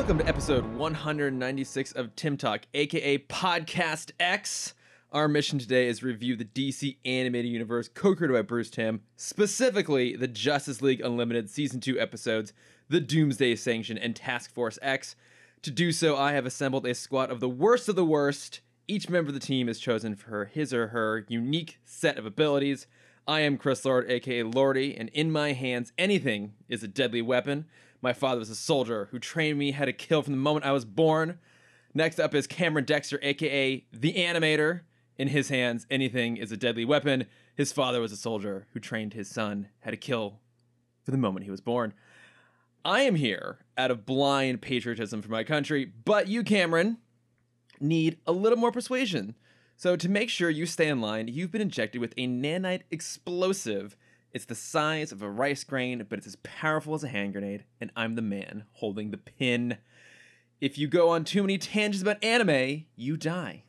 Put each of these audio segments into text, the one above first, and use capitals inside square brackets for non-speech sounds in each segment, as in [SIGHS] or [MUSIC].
Welcome to episode 196 of Tim Talk, aka Podcast X. Our mission today is review the DC animated universe co-created by Bruce Timm, specifically the Justice League Unlimited season 2 episodes, The Doomsday Sanction and Task Force X. To do so, I have assembled a squad of the worst of the worst. Each member of the team is chosen for his or her unique set of abilities. I am Chris Lord, aka Lordy, and in my hands, anything is a deadly weapon. My father was a soldier who trained me how to kill from the moment I was born. Next up is Cameron Dexter, aka the Animator. In his hands, anything is a deadly weapon. His father was a soldier who trained his son how to kill from the moment he was born. I am here out of blind patriotism for my country, but you, Cameron, need a little more persuasion. So, to make sure you stay in line, you've been injected with a nanite explosive. It's the size of a rice grain, but it's as powerful as a hand grenade, and I'm the man holding the pin. If you go on too many tangents about anime, you die.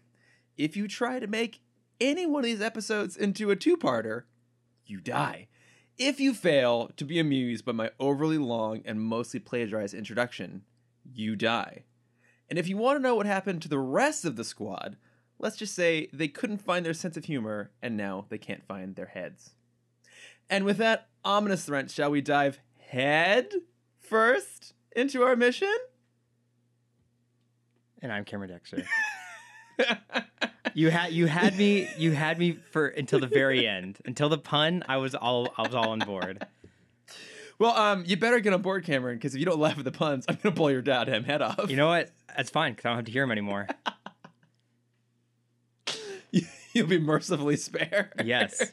If you try to make any one of these episodes into a two parter, you die. If you fail to be amused by my overly long and mostly plagiarized introduction, you die. And if you want to know what happened to the rest of the squad, let's just say they couldn't find their sense of humor and now they can't find their heads. And with that ominous threat, shall we dive head first into our mission? And I'm Cameron Dexter. [LAUGHS] you had you had me you had me for until the very end until the pun. I was all I was all on board. Well, um, you better get on board, Cameron, because if you don't laugh at the puns, I'm gonna blow your goddamn head off. You know what? That's fine because I don't have to hear him anymore. [LAUGHS] You'll be mercifully spared. Yes.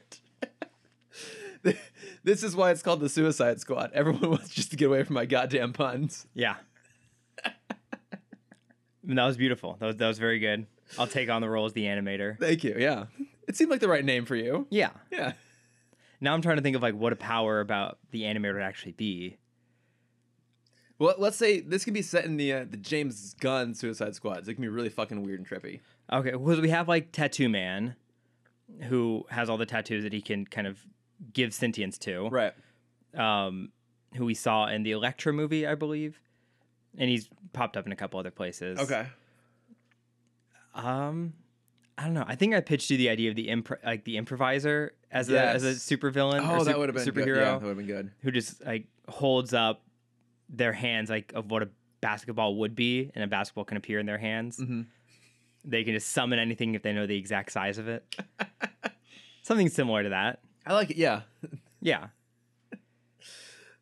[LAUGHS] this is why it's called the Suicide Squad. Everyone [LAUGHS] wants just to get away from my goddamn puns. Yeah. [LAUGHS] that was beautiful. That was that was very good. I'll take on the role as the animator. Thank you. Yeah, it seemed like the right name for you. Yeah. Yeah. Now I'm trying to think of like what a power about the animator would actually be. Well, let's say this can be set in the uh, the James Gunn Suicide Squad. So it can be really fucking weird and trippy. Okay, well we have like Tattoo Man, who has all the tattoos that he can kind of give sentience to. Right. Um, who we saw in the Elektra movie, I believe, and he's popped up in a couple other places. Okay. Um, I don't know. I think I pitched you the idea of the impro- like the improviser as a as a supervillain. Oh, or that sup- would have been superhero Good. Yeah, that would have been good. who just like holds up their hands like of what a basketball would be, and a basketball can appear in their hands. Mhm. They can just summon anything if they know the exact size of it. [LAUGHS] Something similar to that. I like it. Yeah, [LAUGHS] Yeah,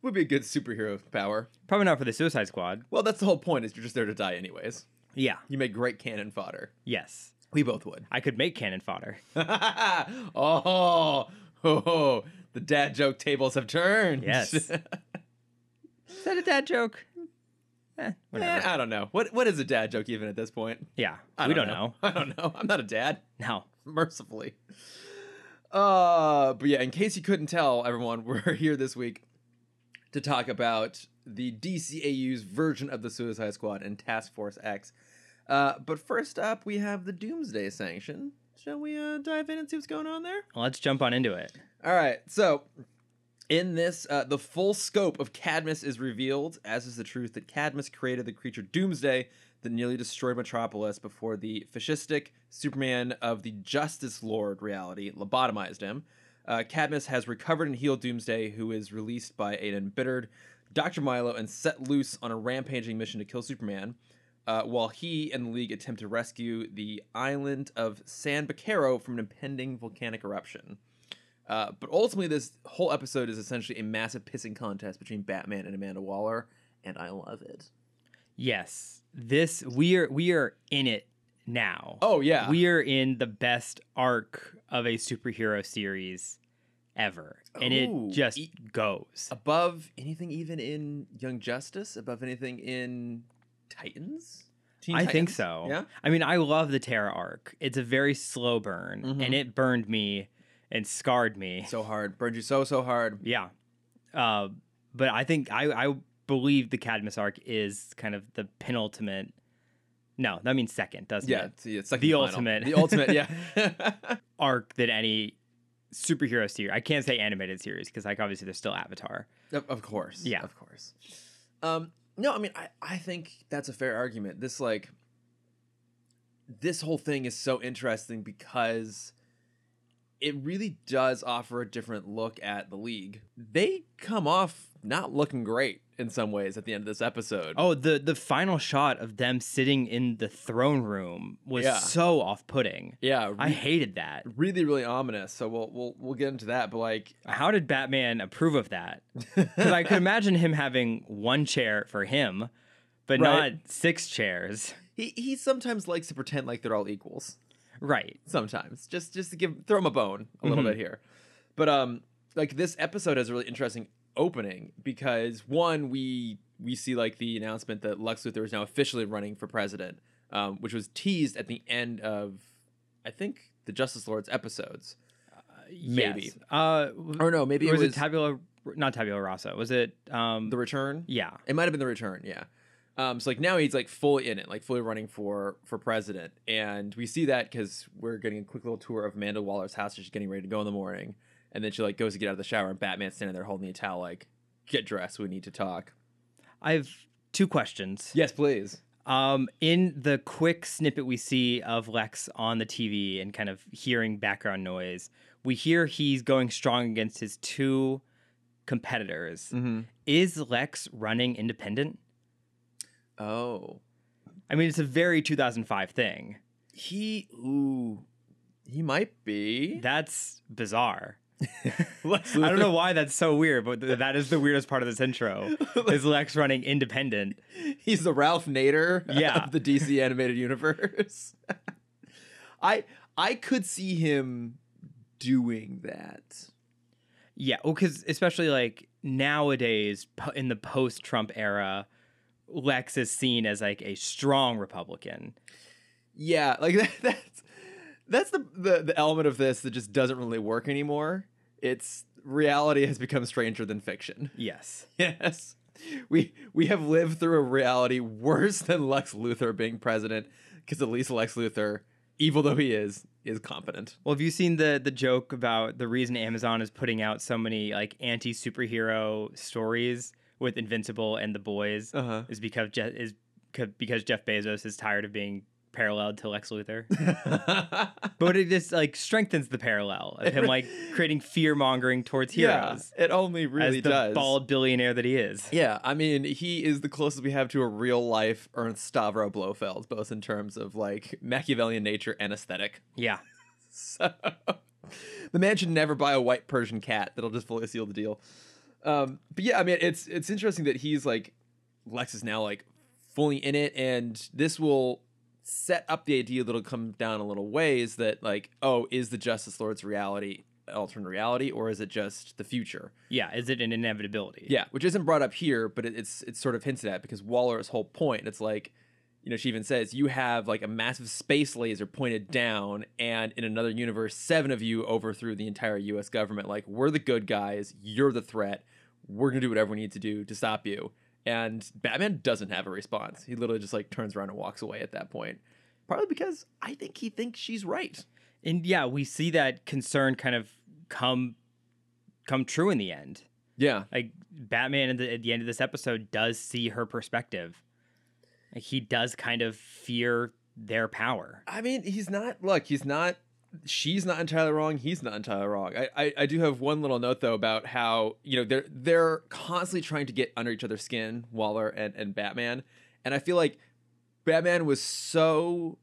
would be a good superhero power. probably not for the Suicide Squad. Well, that's the whole point. Is you're just there to die anyways. Yeah. You make great cannon fodder. Yes. We both would. I could make cannon fodder. [LAUGHS] oh, oh, oh, the dad joke tables have turned. Yes. [LAUGHS] Is that a dad joke? Eh, whatever. Eh, I don't know. What what is a dad joke even at this point? yeah, I we don't know. I don't know. I'm not a dad. No. Mercifully. Uh, but yeah, in case you couldn't tell, everyone, [LAUGHS] we're here this week to talk about the DCAU's version of the Suicide Squad and Task Force X. Uh, but first up, we have the Doomsday Sanction. Shall we uh, dive in and see what's going on there? Let's jump on into it. All right. So, in this, uh, the full scope of Cadmus is revealed, as is the truth that Cadmus created the creature Doomsday that nearly destroyed Metropolis before the fascistic Superman of the Justice Lord reality lobotomized him. Uh, Cadmus has recovered and healed Doomsday, who is released by an embittered Dr. Milo and set loose on a rampaging mission to kill Superman. Uh, while he and the League attempt to rescue the island of San Baquero from an impending volcanic eruption. Uh, but ultimately, this whole episode is essentially a massive pissing contest between Batman and Amanda Waller, and I love it. Yes, this we are we are in it now. Oh yeah, We are in the best arc of a superhero series ever, and Ooh, it just e- goes. above anything even in Young Justice, above anything in Titans. Teen I think so. Yeah. I mean, I love the Terra arc. It's a very slow burn, Mhm. and it burned me and scarred me. So hard, burned you so so hard. Yeah. Uh, but I think I, I believe the Cadmus arc is kind of the penultimate. No, that means second, doesn't Yeah, it? it's, it's like The final. ultimate. The ultimate, yeah. [LAUGHS] [LAUGHS] Arc that any superhero series. I can't say animated series because like obviously there's still Avatar. Of, of course. Yeah. Of course. Um, No, I mean, I, I think that's a fair argument. This like this whole thing is so interesting because it really does offer a different look at the league. They come off not looking great in some ways at the end of this episode. Oh, the the final shot of them sitting in the throne room was Yeah. so off-putting. yeah, I hated that. really, really ominous. So we'll we'll we'll get into that. But like, How did Batman approve of that? Because I could [LAUGHS] imagine him having one chair for him, but Right. not six chairs. he he sometimes likes to pretend like they're all equals. Right. sometimes just just to give throw him a bone a little Mhm. bit here but um like this episode has a really interesting opening because one we we see like the announcement that lex luthor is now officially running for president um, which was teased at the end of i think the justice lords episodes Maybe. Yes. Uh, or no maybe was it it was tabula? Not tabula rasa. Was it? Um, the return yeah. It might have been the return, yeah. Um, so like now he's like fully in it, like fully running for for president, and we see that because we're getting a quick little tour of Amanda Waller's house. She's getting ready to go in the morning, and then she like goes to get out of the shower, and Batman's standing there holding the towel, like, "Get dressed, we need to talk." I have two questions. Yes, please. Um, in the quick snippet we see of Lex on the TV and kind of hearing background noise, we hear he's going strong against his two competitors. Mm-hmm. Is Lex running independent? Oh, I mean, it's a very 2005 thing. he ooh, he might be. That's bizarre. [LAUGHS] [LAUGHS] I don't know why that's so weird, but th- that is the weirdest part of this intro. [LAUGHS] Is Lex running independent? He's the Ralph Nader Yeah. of the DC animated universe. I I could see him doing that. Yeah, oh, well, because especially like nowadays in the post-Trump era, Lex is seen as like a strong Republican. Yeah, like [LAUGHS] that, that's that's the, the the element of this that just doesn't really work anymore. It's reality has become stranger than fiction. [LAUGHS] Yes. Yes. We we have lived through a reality worse than Lex Luthor being president because at least Lex Luthor, evil though he is, is competent. Well, have you seen the the joke about the reason Amazon is putting out so many like anti superhero stories with Invincible and the Boys Uh-huh. is because Je- is c- because Jeff Bezos is tired of being paralleled to Lex Luthor. [LAUGHS] but it just like strengthens the parallel of him like [LAUGHS] creating fear mongering towards yeah, heroes it only really as the does. bald billionaire that he is. Yeah, I mean, he is the closest we have to a real life Ernst Stavro Blofeld, both in terms of like Machiavellian nature and aesthetic. Yeah. [LAUGHS] So the man should never buy a white Persian cat. That'll just fully seal the deal. Um, but yeah, I mean, it's it's interesting that he's like Lex is now like fully in it, and this will set up the idea that'll come down a little ways that like, oh, is the Justice Lord's reality alternate reality, or is it just the future? Yeah. Is it an inevitability? Yeah, which isn't brought up here, but it, it's it's sort of hinted at because Waller's whole point. It's like, you know, she even says you have like a massive space laser pointed down, and in another universe, seven of you overthrew the entire U.S. government. Like we're the good guys, you're the threat. We're gonna do whatever we need to do to stop you. And Batman doesn't have a response. He literally just like turns around and walks away at that point. Partly because I think he thinks she's right. And yeah, we see that concern kind of come come true in the end. Yeah. Like Batman at the, at the end of this episode does see her perspective. Like he does kind of fear their power. I mean, he's not. Look, he's not. She's not entirely wrong. He's not entirely wrong. I, I, I do have one little note though about how you know they're they're constantly trying to get under each other's skin, Waller and and Batman, and I feel like Batman was so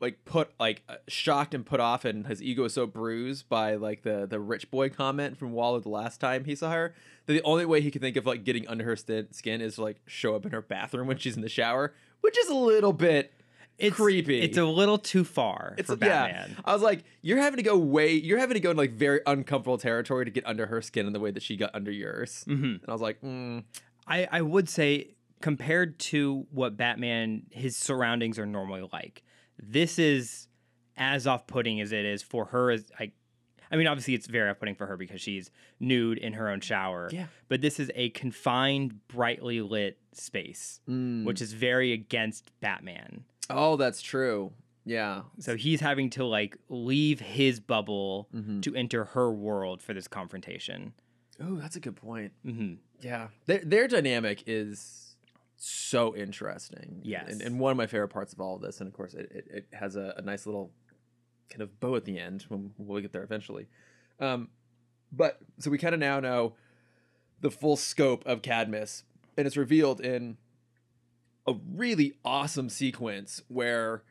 like put like uh, shocked and put off, and his ego is so bruised by like the the rich boy comment from Waller the last time he saw her that the only way he could think of like getting under her skin is to like show up in her bathroom when she's in the shower, which is a little bit It's creepy. It's a little too far It's for yeah. Batman. I was like, you're having to go way, you're having to go in like very uncomfortable territory to get under her skin in the way that she got under yours. hmm And I was like, mm, I, I would say compared to what Batman his surroundings are normally like, this is as off-putting as it is for her as I I mean obviously it's very off-putting for her because she's nude in her own shower. Yeah. But this is a confined, brightly lit space, mm. which is very against Batman. oh, that's true. Yeah. So he's having to like leave his bubble Mhm. to enter her world for this confrontation. Oh, that's a good point. hmm Yeah. Their, their dynamic is so interesting. Yes. and, and one of my favorite parts of all of this, and of course, it, it, it has a, a nice little kind of bow at the end when we'll get there eventually. Um, but so we kind of now know the full scope of Cadmus, and it's revealed in a really awesome sequence where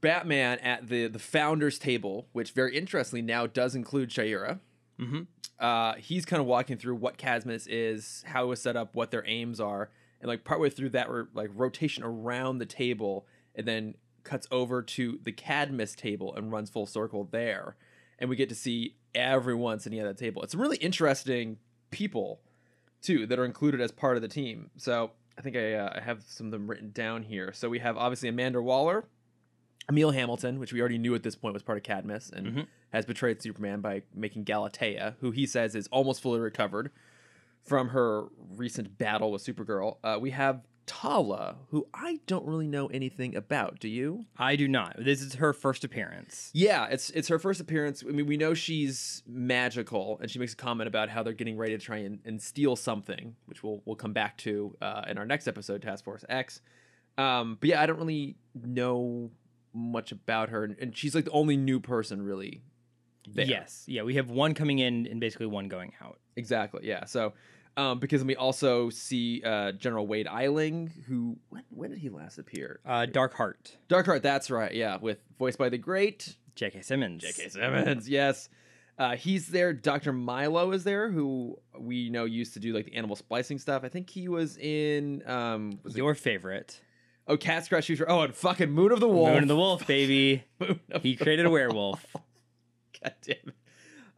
Batman at the the founders table, which very interestingly now does include Shayera. Mm-hmm. Uh, he's kind of walking through what Cadmus is, how it was set up, what their aims are, and like partway through that ro- like rotation around the table, and then cuts over to the Cadmus table and runs full circle there, and we get to see everyone sitting at that table. It's really interesting people too that are included as part of the team. So I think I, uh, I have some of them written down here. So we have obviously Amanda Waller, Emil Hamilton, which we already knew at this point was part of Cadmus and Mhm. has betrayed Superman by making Galatea, who he says is almost fully recovered from her recent battle with Supergirl. Uh, we have Tala, who I don't really know anything about. Do you? I do not. This is her first appearance. Yeah, it's it's her first appearance. I mean, we know she's magical, and she makes a comment about how they're getting ready to try and, and steal something, which we'll we'll come back to uh, in our next episode, Task Force X. Um, but yeah, I don't really know much about her, and, and she's like the only new person really. There. Yes. Yeah. We have one coming in and basically one going out. exactly. Yeah, so. Um, because we also see uh, General Wade Eiling, who when, when did he last appear? Uh, Dark Heart. Darkheart, that's right. Yeah, with voiced by the great J.K. Simmons. J.K. Simmons, yes. Uh, he's there. Dr. Milo is there, who we know used to do like the animal splicing stuff. I think he was in um was it- Your favorite. oh Cat Scratch Fever. Oh, and fucking Moon of the Wolf. Moon of the Wolf, baby. [LAUGHS] He created a werewolf. [LAUGHS] God damn it.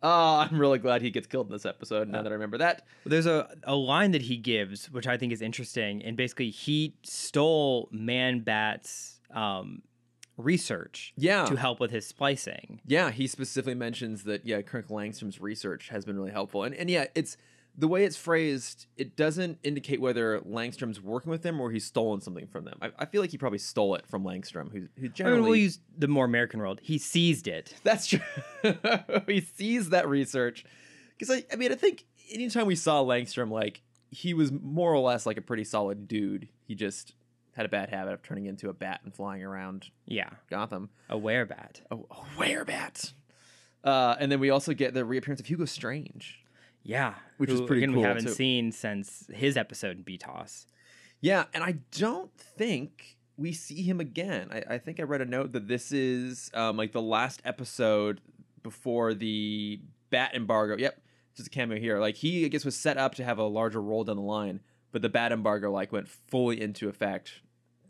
Oh, I'm really glad he gets killed in this episode. Now that I remember that. There's a, a line that he gives, which I think is interesting. And basically, he stole Man Bat's um, research Yeah. to help with his splicing. Yeah, he specifically mentions that yeah, Kirk Langstrom's research has been really helpful, and and yeah, it's the way it's phrased. It doesn't indicate whether Langstrom's working with them or he's stolen something from them. I, I feel like he probably stole it from Langstrom, who who I generally mean, we'll use the more American world. He seized it. [LAUGHS] that's true. [LAUGHS] he seized that research because I I mean I think anytime we saw Langstrom like he was more or less like a pretty solid dude. He just had a bad habit of turning into a bat and flying around Yeah, Gotham. a werebat. a, a werebat. Uh, and then we also get the reappearance of Hugo Strange. Yeah, Which is who, pretty again, cool, We haven't too. seen since his episode in BTAS. Yeah, and I don't think we see him again. I, I think I read a note that this is um, like the last episode before the bat embargo. Yep, just a cameo here. Like he, I guess, was set up to have a larger role down the line, but the bat embargo like went fully into effect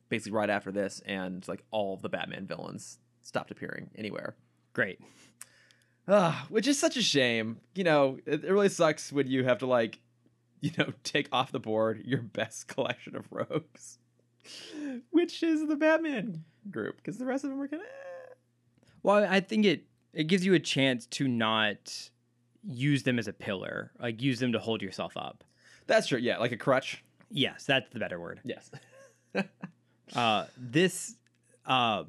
basically right after this, and like all of the Batman villains stopped appearing anywhere. Great. Ah, which is such a shame. You know, it, it really sucks when you have to like, [LAUGHS] you know, take off the board your best [LAUGHS] collection of rogues, which is the Batman group, because the rest of them are kind of. Well, I think it it gives you a chance to not use them as a pillar, like use them to hold yourself up. That's true. Yeah, like a crutch. Yes, that's the better word. Yes. [LAUGHS] Uh, this, uh,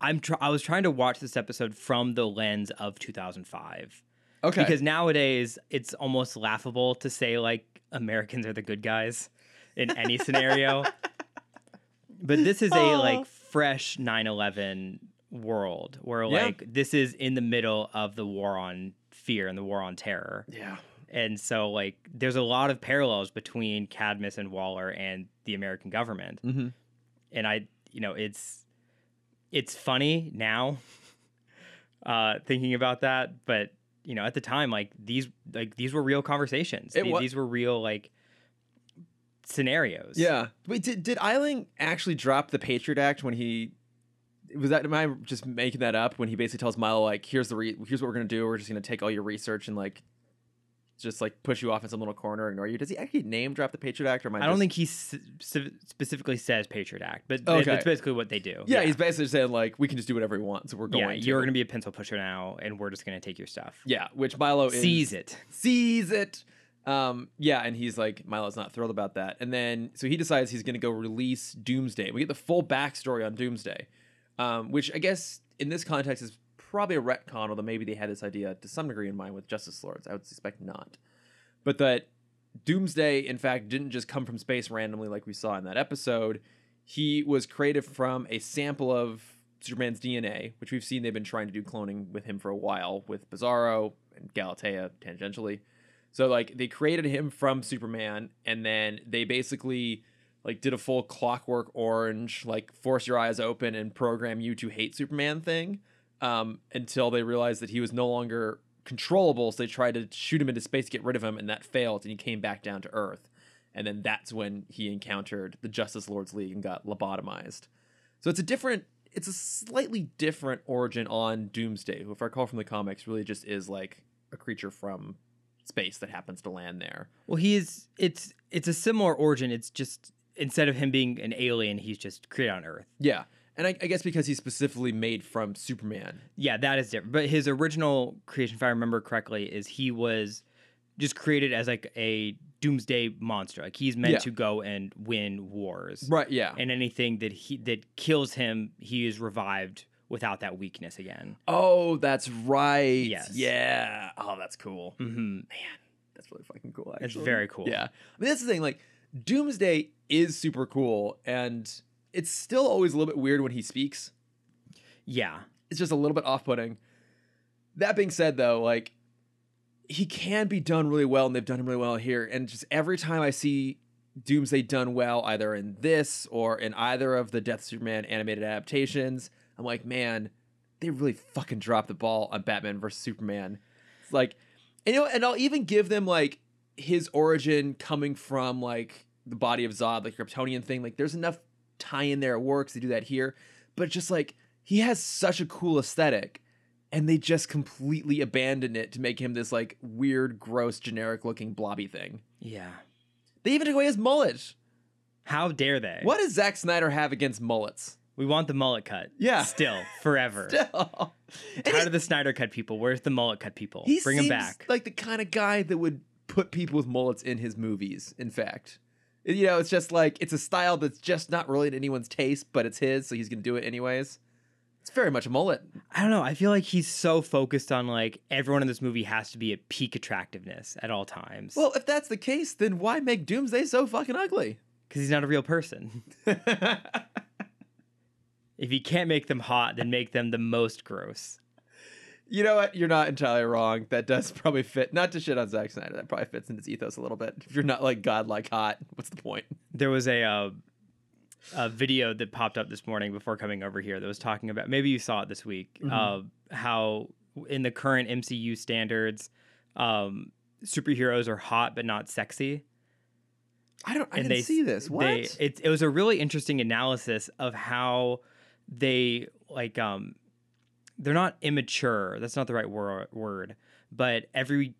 I'm tr- I was trying to watch this episode from the lens of 2005 Okay. because nowadays it's almost laughable to say like Americans are the good guys in any [LAUGHS] scenario. but this is a like fresh 9/11 world where Yeah. like this is in the middle of the war on fear and the war on terror. yeah. And so like there's a lot of parallels between Cadmus and Waller and the American government. Mm-hmm. And I you know, it's it's funny now [LAUGHS] uh thinking about that, but you know, at the time like these like these were real conversations. Wa- these were real like scenarios. Yeah. Wait, did did Eiling actually drop the Patriot Act when he? Was that am I just making that up when he basically tells Milo like here's the re- here's what we're gonna do we're just gonna take all your research and like just like push you off in some little corner ignore you does he actually name drop the Patriot Act or am I, I don't just- think he s- specifically says Patriot Act, but Okay. that's basically what they do. yeah, he's basically saying like we can just do whatever we want so we're going yeah, to you're going to be a pencil pusher now, and we're just going to take your stuff. yeah which Milo is Seize it. sees it. Um, yeah, and he's like, Milo's not thrilled about that. And then, so he decides he's going to go release Doomsday. We get the full backstory on Doomsday, um, which I guess in this context is probably a retcon, although maybe they had this idea to some degree in mind with Justice Lords. I would suspect not. But that Doomsday, in fact, didn't just come from space randomly like we saw in that episode. He was created from a sample of Superman's DNA, which we've seen they've been trying to do cloning with him for a while with Bizarro and Galatea tangentially. So like they created him from Superman and then they basically like did a full clockwork orange like force your eyes open and program you to hate Superman thing um, until they realized that he was no longer controllable so they tried to shoot him into space to get rid of him and that failed and he came back down to earth and then that's when he encountered the Justice Lords League and got lobotomized. So it's a different it's a slightly different origin on Doomsday, who if I recall from the comics really just is like a creature from space that happens to land there. Well, he is. It's it's a similar origin. It's just instead of him being an alien, he's just created on Earth. Yeah. And I, I guess because he's specifically made from Superman. Yeah, that is different. But his original creation, if I remember correctly, is he was just created as like a doomsday monster. Like he's meant Yeah. to go and win wars. Right, yeah. And anything that he that kills him, he is revived without that weakness again. oh, that's right. Yes. Yeah. Oh, that's cool. hmm That's really fucking cool, actually. It's very cool. Yeah. I mean, that's the thing. Like, Doomsday is super cool, and it's still always a little bit weird when he speaks. Yeah. It's just a little bit off putting. That being said, though, like, he can be done really well, and they've done him really well here. And just every time I see Doomsday done well, either in this or in either of the Death Superman animated adaptations, I'm like, man, they really fucking dropped the ball on Batman versus Superman. It's like, and, you know, and I'll even give them like his origin coming from like the body of Zod, like Kryptonian thing. Like, there's enough tie in there. It works. They do that here, but just like he has such a cool aesthetic, and they just completely abandoned it to make him this like weird, gross, generic looking blobby thing. Yeah. They even took away his mullet. How dare they? What does Zack Snyder have against mullets? We want the mullet cut. Yeah. Still, [LAUGHS] forever. Still. Tired of the Snyder cut people. Where's the mullet cut people? Bring them back. Like the kind of guy that would put people with mullets in his movies. In fact, you know, it's just like it's a style that's just not really in anyone's taste, but it's his, so he's gonna do it anyways. It's very much a mullet. I don't know. I feel like he's so focused on like everyone in this movie has to be at peak attractiveness at all times. Well, if that's the case, then why make Doomsday so fucking ugly? because he's not a real person. [LAUGHS] if you can't make them hot, then make them the most gross. You know what? You're not entirely wrong. That does [LAUGHS] probably fit. Not to shit on Zack Snyder. That probably fits in his ethos a little bit. If you're not like godlike hot, what's the point? There was a uh, a video that popped up this morning before coming over here that was talking about. Maybe you saw it this week. Mhm. Uh, how in the current MCU standards, um, superheroes are hot but not sexy. I don't. I and didn't they see this. What? They, it, it was a really interesting analysis of how they like um they're not immature that's not the right wor- word but every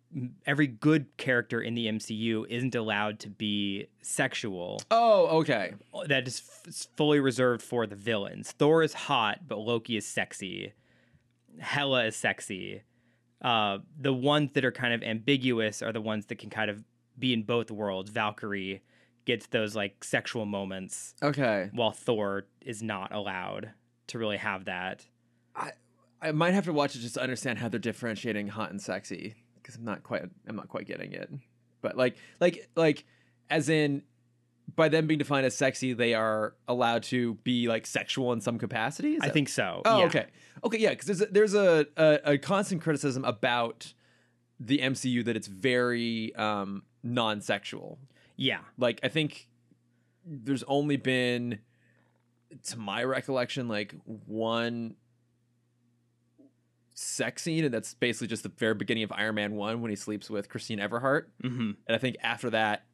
every good character in the MCU isn't allowed to be sexual oh, okay. that is f- fully reserved for the villains Thor is hot but Loki is sexy Hela is sexy uh the ones that are kind of ambiguous are the ones that can kind of be in both worlds Valkyrie gets those like sexual moments Okay. while Thor is not allowed to really have that. I might have to watch it just to understand how they're differentiating hot and sexy because I'm not quite. I'm not quite getting it. But like, like, like, as in, by them being defined as sexy, they are allowed to be like sexual in some capacity. Is I think so. Oh, yeah. okay, okay, yeah. Because there's a, there's a, a a constant criticism about the MCU that it's very um, non-sexual. Yeah. Like I think there's only been, to my recollection, like one sex scene, and that's basically just the very beginning of Iron Man One when he sleeps with Christine Everhart. hmm And I think after that,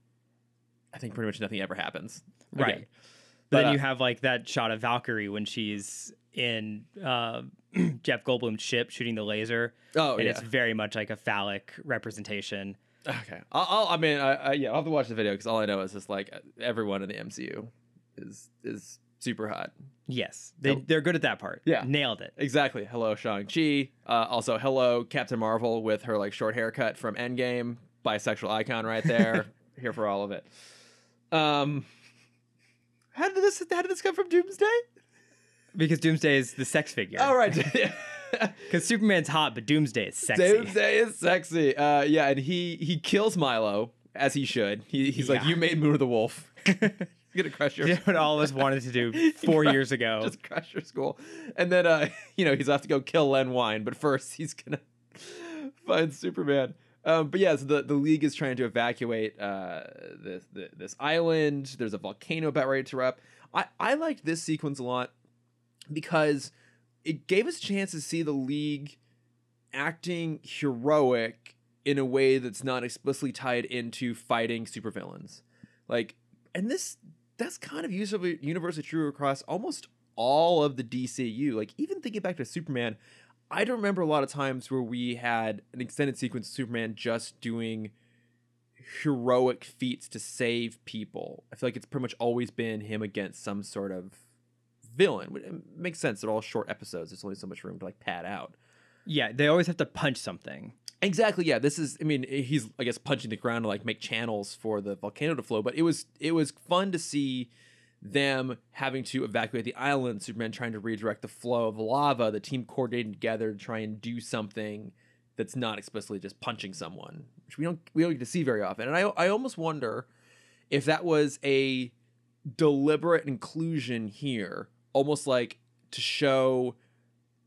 I think pretty much nothing ever happens. Right. But then uh, you have like that shot of Valkyrie when she's in uh, [CLEARS THROAT] Jeff Goldblum's ship shooting the laser, Oh and yeah. it's very much like a phallic representation. Okay. I'll, I'll I mean, I, I, yeah, I'll have to watch the video because all I know is just like everyone in the MCU is is super hot. Yes, they they're good at that part. Yeah. nailed it. Exactly. Hello, Shang Chi. Uh, also, hello, Captain Marvel with her like short haircut from Endgame. Bisexual icon right there. [LAUGHS] Here for all of it. Um, how did this? How did this come from Doomsday? Because Doomsday is the sex figure. All right. [LAUGHS] Because [LAUGHS] Superman's hot, but Doomsday is sexy. Doomsday is sexy. Uh, yeah, and he he kills Milo as he should. He, he's like, "You made Moon of the Wolf. [LAUGHS] Gonna crush your Did [LAUGHS] what all of us wanted to do [LAUGHS] four years ago. just crush your school." And then, uh, you know, he's off to go kill Len Wein, but first he's gonna find Superman. Um, but yeah, so the, the league is trying to evacuate uh, this the, this island. There's a volcano about ready to erupt. I I liked this sequence a lot because it gave us a chance to see the league acting heroic in a way that's not explicitly tied into fighting supervillains. Like, and this that's kind of universally true across almost all of the DCU. Like, even thinking back to Superman, I don't remember a lot of times where we had an extended sequence of Superman just doing heroic feats to save people. I feel like it's pretty much always been him against some sort of villain. It um, makes sense. They're all short episodes. There's only so much room to like pad out. yeah, they always have to punch something. Exactly. Yeah. This is. I mean, eh, he's I guess punching the ground to like make channels for the volcano to flow. But it was it was fun to see them having to evacuate the island. Superman trying to redirect the flow of lava. The team coordinating together to try and do something that's not explicitly just punching someone, which we don't we don't get to see very often. And I I almost wonder if that was a deliberate inclusion here, almost like to show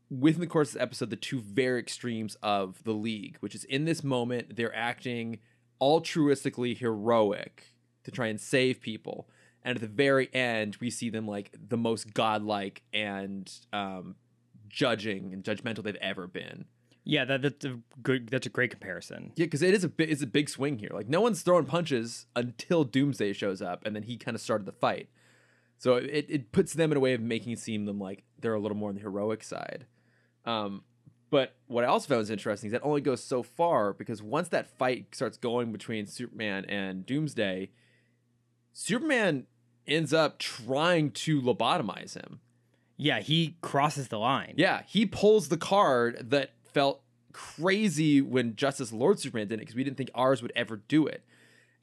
within the course of the episode the two very extremes of the league, which is in this moment they're acting altruistically heroic to try and save people, and at the very end we see them like the most godlike and um, judging and judgmental they've ever been. Yeah, that, that's a good. That's a great comparison. Yeah, because it is a bit it's a big swing here. Like no one's throwing punches until Doomsday shows up, and then he kind of started the fight. So it, it puts them in a way of making it seem them like they're a little more on the heroic side. Um, but what I also found was interesting is that only goes so far because once that fight starts going between Superman and Doomsday, Superman ends up trying to lobotomize him. Yeah, he crosses the line. Yeah, he pulls the card that felt crazy when Justice Lord Superman did it because we didn't think ours would ever do it.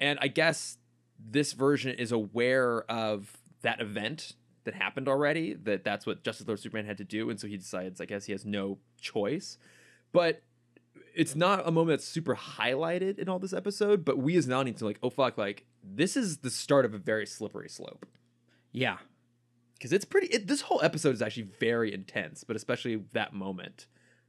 And I guess this version is aware of that event that happened already, that that's what Justice Lord Superman had to do. And so he decides, I guess he has no choice. But it's not a moment that's super highlighted in all this episode, but we as an audience are like, oh fuck, like this is the start of a very slippery slope Yeah. because it's pretty. It, this whole episode is actually very intense, but especially that moment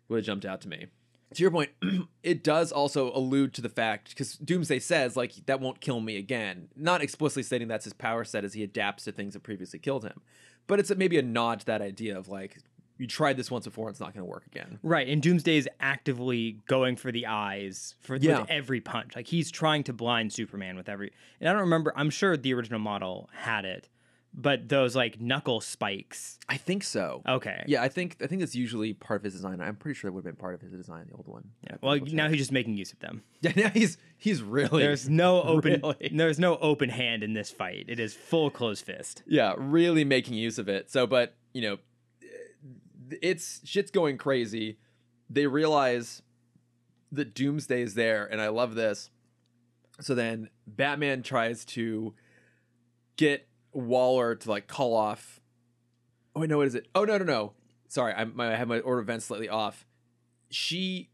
really jumped out to me. To your point, [CLEARS THROAT] it does also allude to the fact because Doomsday says like that won't kill me again, not explicitly stating that's his power set as he adapts to things that previously killed him, but it's a, maybe a nod to that idea of like you tried this once before, it's not going to work again. Right, and Doomsday is actively going for the eyes for Yeah. with every punch. Like he's trying to blind Superman with every. And I don't remember. I'm sure the original model had it, but those like knuckle spikes. I think so. Okay. Yeah, I think I think that's usually part of his design. I'm pretty sure it would have been part of his design, the old one. Yeah. Well, now he's just making use of them. [LAUGHS] yeah, now he's he's really There's no [LAUGHS] open. Really? There's no open hand in this fight. It is full closed fist. yeah really making use of it so but you know eh, it's shit's going crazy they realize that doomsday is there and i love this so then batman tries to get waller to like call off oh wait, no what is it oh no no no sorry i, I have my order of events slightly off she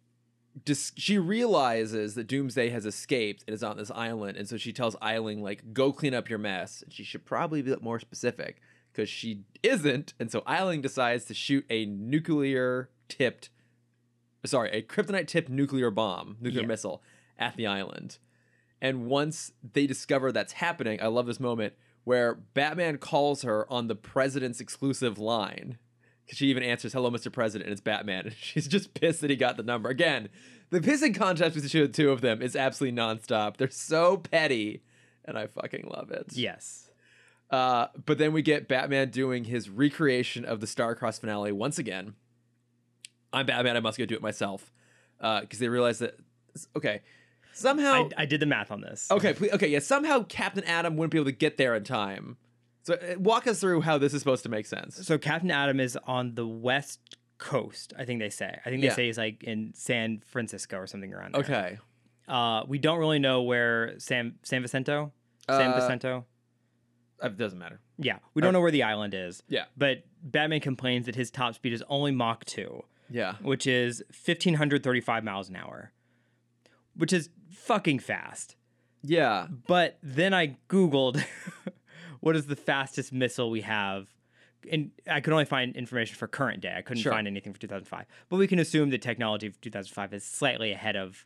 dis- she realizes that Doomsday has escaped and is on this island, and so she tells Eiling like, "Go clean up your mess." And she should probably be more specific because she isn't, and so Eiling decides to shoot a nuclear tipped, sorry, a kryptonite tipped nuclear bomb, nuclear Yeah. missile at the island. And once they discover that's happening, I love this moment where Batman calls her on the president's exclusive line. 'Cause She even answers, "Hello, Mr. President," and it's Batman. And [LAUGHS] she's just pissed that he got the number. Again, the pissing contest between the two of them is absolutely nonstop. They're so petty, and I fucking love it. Yes. Uh, but then we get Batman doing his recreation of the Starcross finale once again. I'm Batman. I must go do it myself because they realize that okay, somehow I, I did the math on this. okay, please, okay, yeah, somehow Captain Atom wouldn't be able to get there in time. So uh, walk us through how this is supposed to make sense. So Captain Atom is on the west coast. I think they say. I think they Yeah. say he's like in San Francisco or something around there. Okay, Uh, we don't really know where San San Vicento. San Uh, Vicento. Uh, it doesn't matter. Yeah, we don't uh, know where the island is. Yeah, But Batman complains that his top speed is only Mach two, yeah, which is fifteen hundred thirty five miles an hour, which is fucking fast. Yeah. But then I Googled [LAUGHS] what is the fastest missile we have. And I could only find information for current day. I couldn't Sure. find anything for 2005. But we can assume the technology of 2005 is slightly ahead of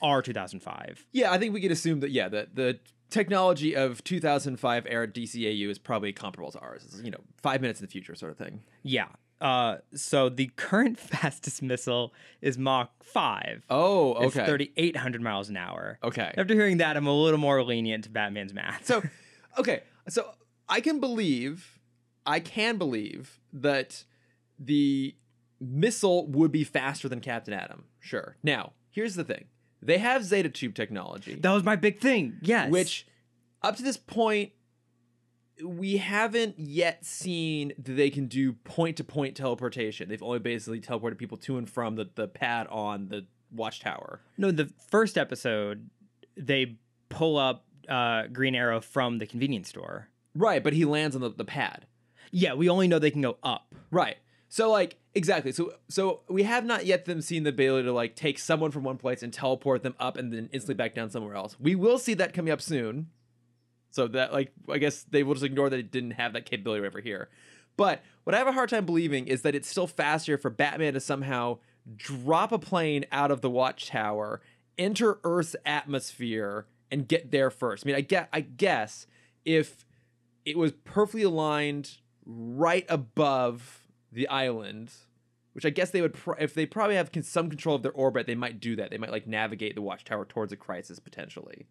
our 2005. Yeah, I think we can assume that yeah, the the technology of 2005 era DCAU is probably comparable to ours. It's, you know, 5 minutes in the future sort of thing. Yeah. Uh, so the current [LAUGHS] fastest missile is Mach 5. Oh, okay. It's 3,800 miles an hour. Okay. After hearing that, I'm a little more lenient to Batman's math. So, [LAUGHS] okay, so I can believe, I can believe that the missile would be faster than Captain Atom. Sure. Now, here's the thing: they have Zeta Tube technology, that was my big thing. Yes. which, up to this point, we haven't yet seen that they can do point-to-point teleportation. They've only basically teleported people to and from the the pad on the watchtower. No, the first episode, they pull up uh, Green Arrow from the convenience store. Right, but he lands on the, the pad. Yeah, we only know they can go up. Right. So like exactly. So so we have not yet them seen the ability to like take someone from one place and teleport them up and then instantly back down somewhere else. We will see that coming up soon. So that like I guess they will just ignore that it didn't have that capability over here. But what I have a hard time believing is that it's still faster for Batman to somehow drop a plane out of the watchtower, enter Earth's atmosphere, and get there first. I mean, I get I guess if it was perfectly aligned right above the island, which I guess they would, pr- if they probably have some control of their orbit, they might do that. They might like navigate the watchtower towards a crisis potentially.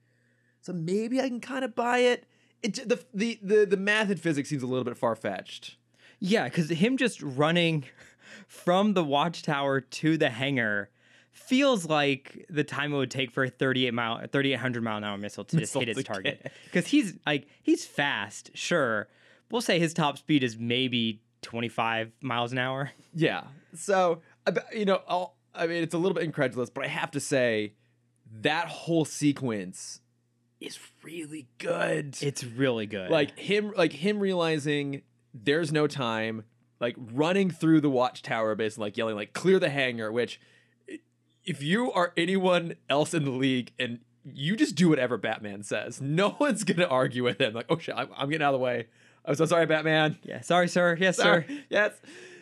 So maybe I can kind of buy it. It the the the the math and physics seems a little bit far fetched. Yeah, because him just running from the watchtower to the hangar feels like the time it would take for a 38 mile 3800 mile an hour missile to just Missile hit its target because he's like he's fast sure we'll say his top speed is maybe 25 miles an hour Yeah. So you know, I'll, I mean, it's a little bit incredulous, but I have to say that whole sequence is really good. it's really good. Like him like him realizing there's no time like running through the watchtower basically like yelling like clear the hangar which if you are anyone else in the league and you just do whatever batman says [LAUGHS] no one's gonna argue with him. Like oh shit i'm, I'm getting out of the way. I'm so sorry batman. Yeah sorry sir. Yes sir. [LAUGHS] Yes.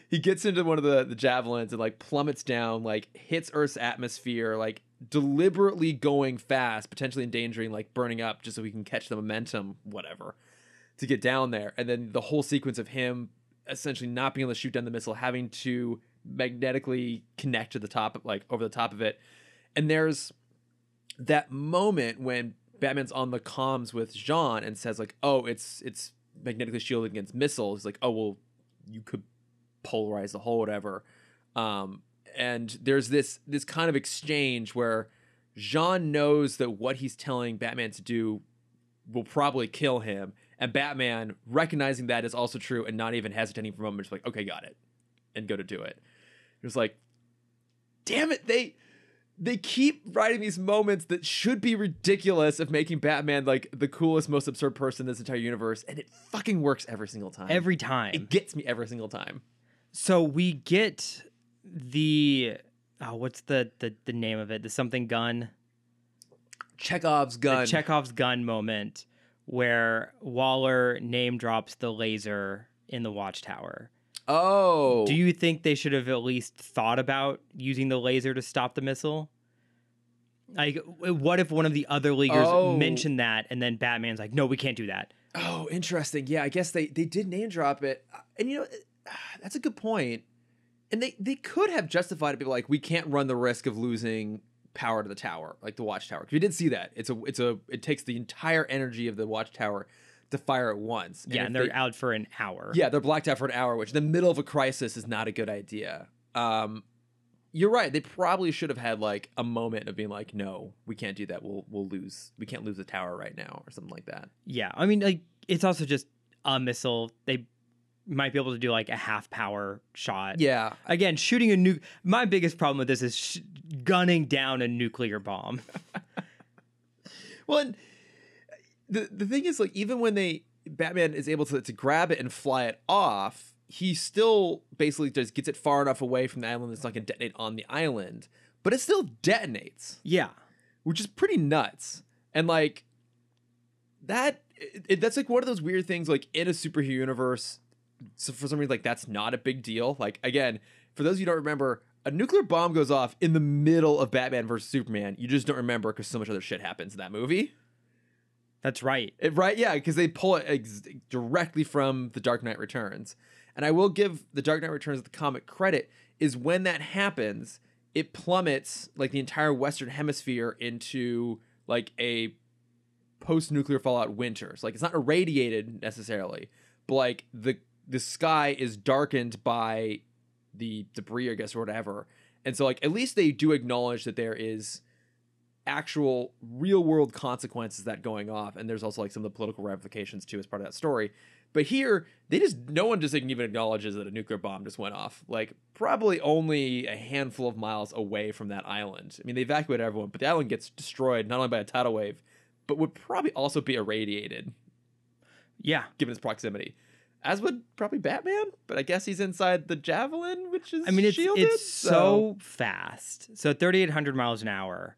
He gets into one of the, the javelins and like plummets down like hits earth's atmosphere like deliberately going fast potentially endangering like burning up just so he can catch the momentum whatever to get down there and then the whole sequence of him essentially not being able to shoot down the missile having to magnetically connect to the top like over the top of it and there's that moment when Batman's on the comms with Jean and says like, "Oh, it's it's magnetically shielded against missiles." He's like, "Oh, well, you could polarize the whole whatever." Um, and there's this this kind of exchange where Jean knows that what he's telling Batman to do will probably kill him, and Batman recognizing that is also true and not even hesitating for a moment, just like, "Okay, got it," and go to do it. It was like, damn it, they they keep writing these moments that should be ridiculous of making Batman like the coolest, most absurd person in this entire universe, and it fucking works every single time. every time it gets me every single time. so we get the oh, what's the, the the name of it the something gun Chekhov's gun. the Chekhov's gun moment where Waller name drops the laser in the watchtower. oh, Do you think they should have at least thought about using the laser to stop the missile? Like, what if one of the other leaguers Oh. mentioned that, and then Batman's like, "No, we can't do that." Oh, interesting. Yeah, I guess they they did name drop it, Uh, and you know [SIGHS] that's a good point. And they they could have justified it, be like, we can't run the risk of losing power to the tower, like the watchtower. Because We did see that. It's a it's a it takes the entire energy of the watchtower to fire at once. yeah, and they're they- out for an hour. Yeah, they're blacked out for an hour, which in the middle of a crisis is not a good idea. Um, you're right. They probably should have had like a moment of being like, "No, we can't do that. We'll we'll lose. We can't lose the tower right now," or something like that. yeah. I mean, like, it's also just a missile. They might be able to do like a half power shot. Yeah, Again, shooting a nuke. My biggest problem with this is sh- gunning down a nuclear bomb. [LAUGHS] Well, the the thing is, like, even when they Batman is able to to grab it and fly it off, he still basically just gets it far enough away from the island that's not going to detonate on the island, but it still detonates, yeah. which is pretty nuts. And like, that it- that's like one of those weird things like in a superhero universe so for some reason like that's not a big deal. Like again for those of you who don't remember a nuclear bomb goes off in the middle of batman versus superman. You just don't remember because so much other shit happens in that movie. That's right. It- right? Yeah because they pull it ex- directly from the dark knight returns. And i will give the dark knight returns the comic credit is when that happens it plummets like the entire western hemisphere into like a post-nuclear fallout winter. So, like it's not irradiated necessarily but like the the sky is darkened by the debris i guess or whatever. And so like at least they do acknowledge that there is actual real world consequences that going off and there's also like some of the political ramifications too as part of that story. But here they just no one just even acknowledges that a nuclear bomb just went off like probably only a handful of miles away from that island. I mean they evacuate everyone but the island gets destroyed not only by a tidal wave but would probably also be irradiated. Yeah. given its proximity as would probably batman but i guess he's inside the javelin which is I mean, it's shielded, it's so fast. So 3,800 miles an hour.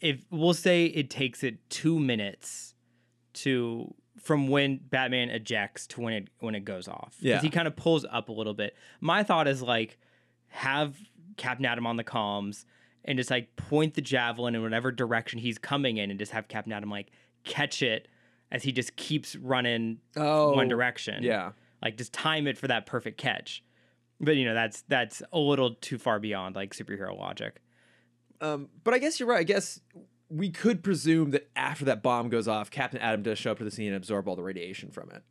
If we'll say it takes it two minutes to from when Batman ejects to when it when it goes off. Yeah. he kind of pulls up a little bit. My thought is like have Captain Atom on the comms and just like point the javelin in whatever direction he's coming in, and just have Captain Atom like catch it as he just keeps running oh one direction. yeah. Like just time it for that perfect catch. But you know that's that's a little too far beyond like superhero logic. Um, but I guess you're right. I guess we could presume that after that bomb goes off, Captain Atom does show up to the scene and absorb all the radiation from it.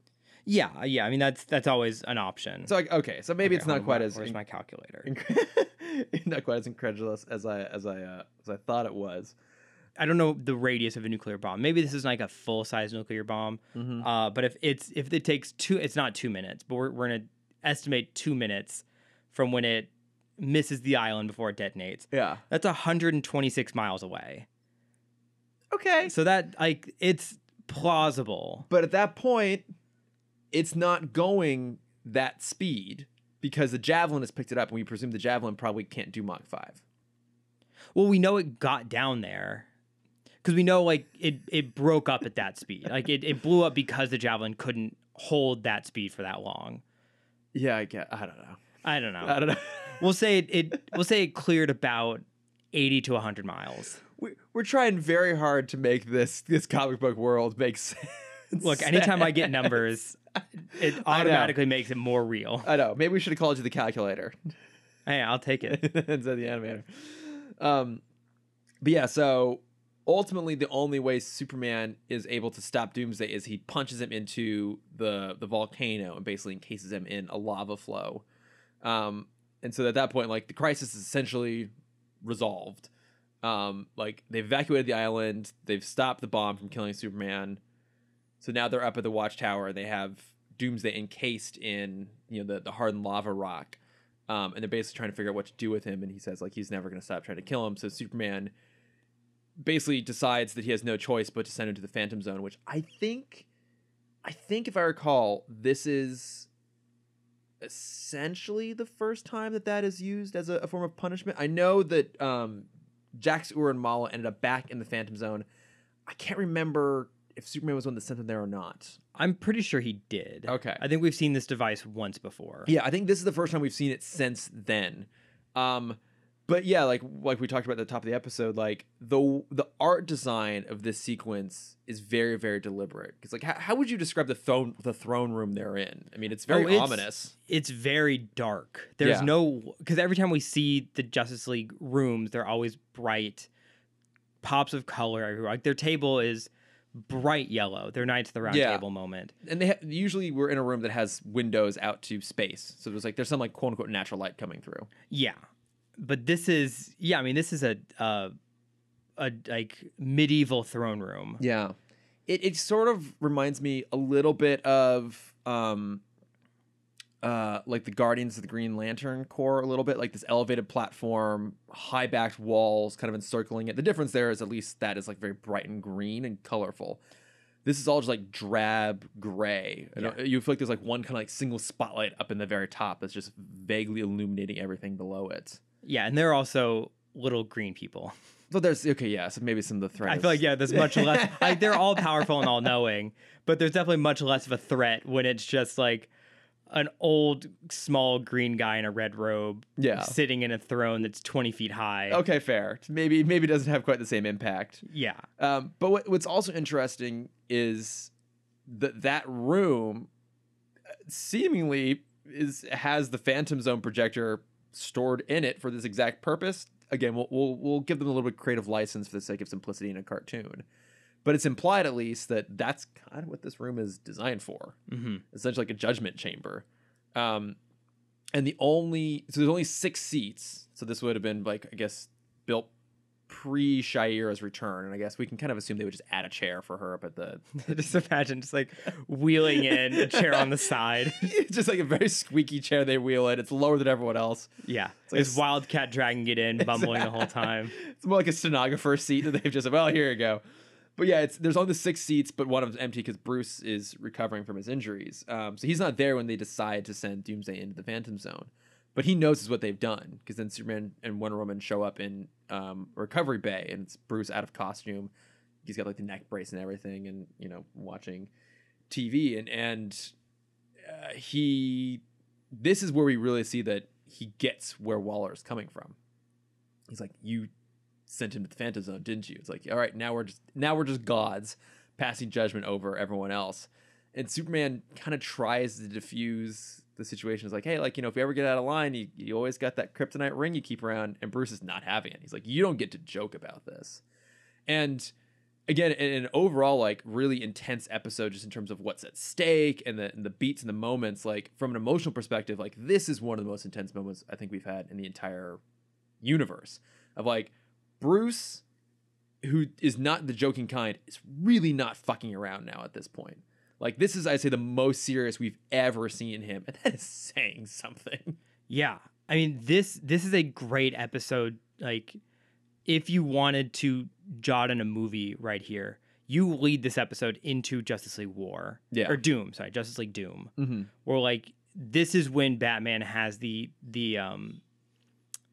yeah yeah. I mean that's that's always an option. So like, okay, so maybe Okay, it's not quite on, as where's my calculator? [LAUGHS] not quite as incredulous as I as I uh, as I thought it was. I don't know the radius of a nuclear bomb maybe this is like a full size nuclear bomb Mm-hmm. uh, but if it's if it takes two it's not two minutes but we're, we're gonna estimate two minutes from when it misses the island before it detonates Yeah. that's 126 miles away Okay. so that like it's plausible But at that point, it's not going that speed because the javelin has picked it up, and we presume the javelin probably can't do Mach five. Well, we know it got down there because we know like it it broke up at that speed. Like it, it blew up because the javelin couldn't hold that speed for that long. Yeah, I get. I don't know. I don't know. I don't know. [LAUGHS] we'll say it, it we'll say it cleared about 80 to 100 miles. we, we're trying very hard to make this this comic book world make sense. Look, anytime I get numbers, [LAUGHS] it automatically makes it more real. I know. Maybe we should have called you the calculator Hey, I'll take it. [LAUGHS] instead of the animator. Um, but yeah, so ultimately, the only way Superman is able to stop Doomsday is he punches him into the the volcano and basically encases him in a lava flow. Um, and so at that point, like the crisis is essentially resolved. Um, like they evacuated the island, they've stopped the bomb from killing Superman. So now they're up at the watchtower they have Doomsday encased in you know the the hardened lava rock. Um, and they're basically trying to figure out what to do with him. And he says like he's never going to stop trying to kill him. So Superman basically decides that he has no choice but to send him to the Phantom Zone, which I think, I think if I recall, this is essentially the first time that that is used as a, a form of punishment. I know that um, Jax Ur and Mala ended up back in the Phantom Zone. I can't remember if Superman was one that sent them there or not. I'm pretty sure he did. Okay. I think we've seen this device once before. Yeah, I think this is the first time we've seen it since then. Um, but yeah, like like we talked about at the top of the episode, like the the art design of this sequence is very very deliberate. Because like, how, how would you describe the throne the throne room they're in? I mean, it's very Oh, it's- ominous. it's very dark. There's Yeah. no because every time we see the Justice League rooms, they're always bright pops of color everywhere. Like their table is bright yellow. Their Knights of the Round Yeah. Table moment. And they ha- usually we're in a room that has windows out to space, so there's like there's some like quote unquote natural light coming through. Yeah, but this is yeah. I mean, this is a uh, a like medieval throne room. Yeah. It it sort of reminds me a little bit of um uh like the Guardians of the Green Lantern core a little bit, like this elevated platform, high backed walls kind of encircling it. The difference there is at least that is like very bright and green and colorful. This is all just like drab gray. Yeah. You feel like there's like one kind of like single spotlight up in the very top that's just vaguely illuminating everything below it. Yeah, and they're also little green people. Well, there's okay, yeah. So maybe some of the threat. I feel like yeah, there's much less. [LAUGHS] Like they're all powerful and all knowing, but there's definitely much less of a threat when it's just like an old small green guy in a red robe, Yeah. sitting in a throne that's 20 feet high. Okay, fair. Maybe maybe doesn't have quite the same impact. Yeah, Um, but what, what's also interesting is that that room uh, seemingly is has the Phantom Zone projector stored in it for this exact purpose. Again, we'll, we'll we'll give them a little bit of creative license for the sake of simplicity in a cartoon, but it's implied at least that that's kind of what this room is designed for. hmm essentially like a judgment chamber. Um, and the only so there's only six seats, so this would have been like I guess built pre Shayera's return, and I guess we can kind of assume they would just add a chair for her up at the. [LAUGHS] [LAUGHS] just imagine just like wheeling in a chair on the side. [LAUGHS] it's just like a very squeaky chair they wheel in. It's lower than everyone else. Yeah, like there's a Wildcat dragging it in, bumbling the whole time. It's more like a stenographer seat that they've just well here you go. But yeah, it's there's only six seats, but one of them's empty because Bruce is recovering from his injuries. Um, so he's not there when they decide to send Doomsday into the Phantom Zone. But he knows is what they've done because then Superman and Wonder Woman show up in um, Recovery Bay and it's Bruce out of costume. He's got like the neck brace and everything, and you know watching TV and and uh, he. This is where we really see that he gets where Waller is coming from. He's like, you sent him to the Phantom Zone, didn't you? It's like, all right, now we're just now we're just gods passing judgment over everyone else. And Superman kind of tries to diffuse the situation. is like, hey, like you know, if you ever get out of line, you, you always got that kryptonite ring you keep around. And Bruce is not having it. He's like, you don't get to joke about this. And again, in an overall like really intense episode, just in terms of what's at stake and the and the beats and the moments. Like from an emotional perspective, like this is one of the most intense moments I think we've had in the entire universe. Of like Bruce, who is not the joking kind, is really not fucking around now at this point. Like this is, I'd say, the most serious we've ever seen him, and [LAUGHS] that is saying something. Yeah. I mean this this is a great episode like if you wanted to jot in a movie right here, you lead this episode into Justice League War. Yeah. Or Doom, sorry, Justice League Doom. Mm-hmm. Where like this is when Batman has the the um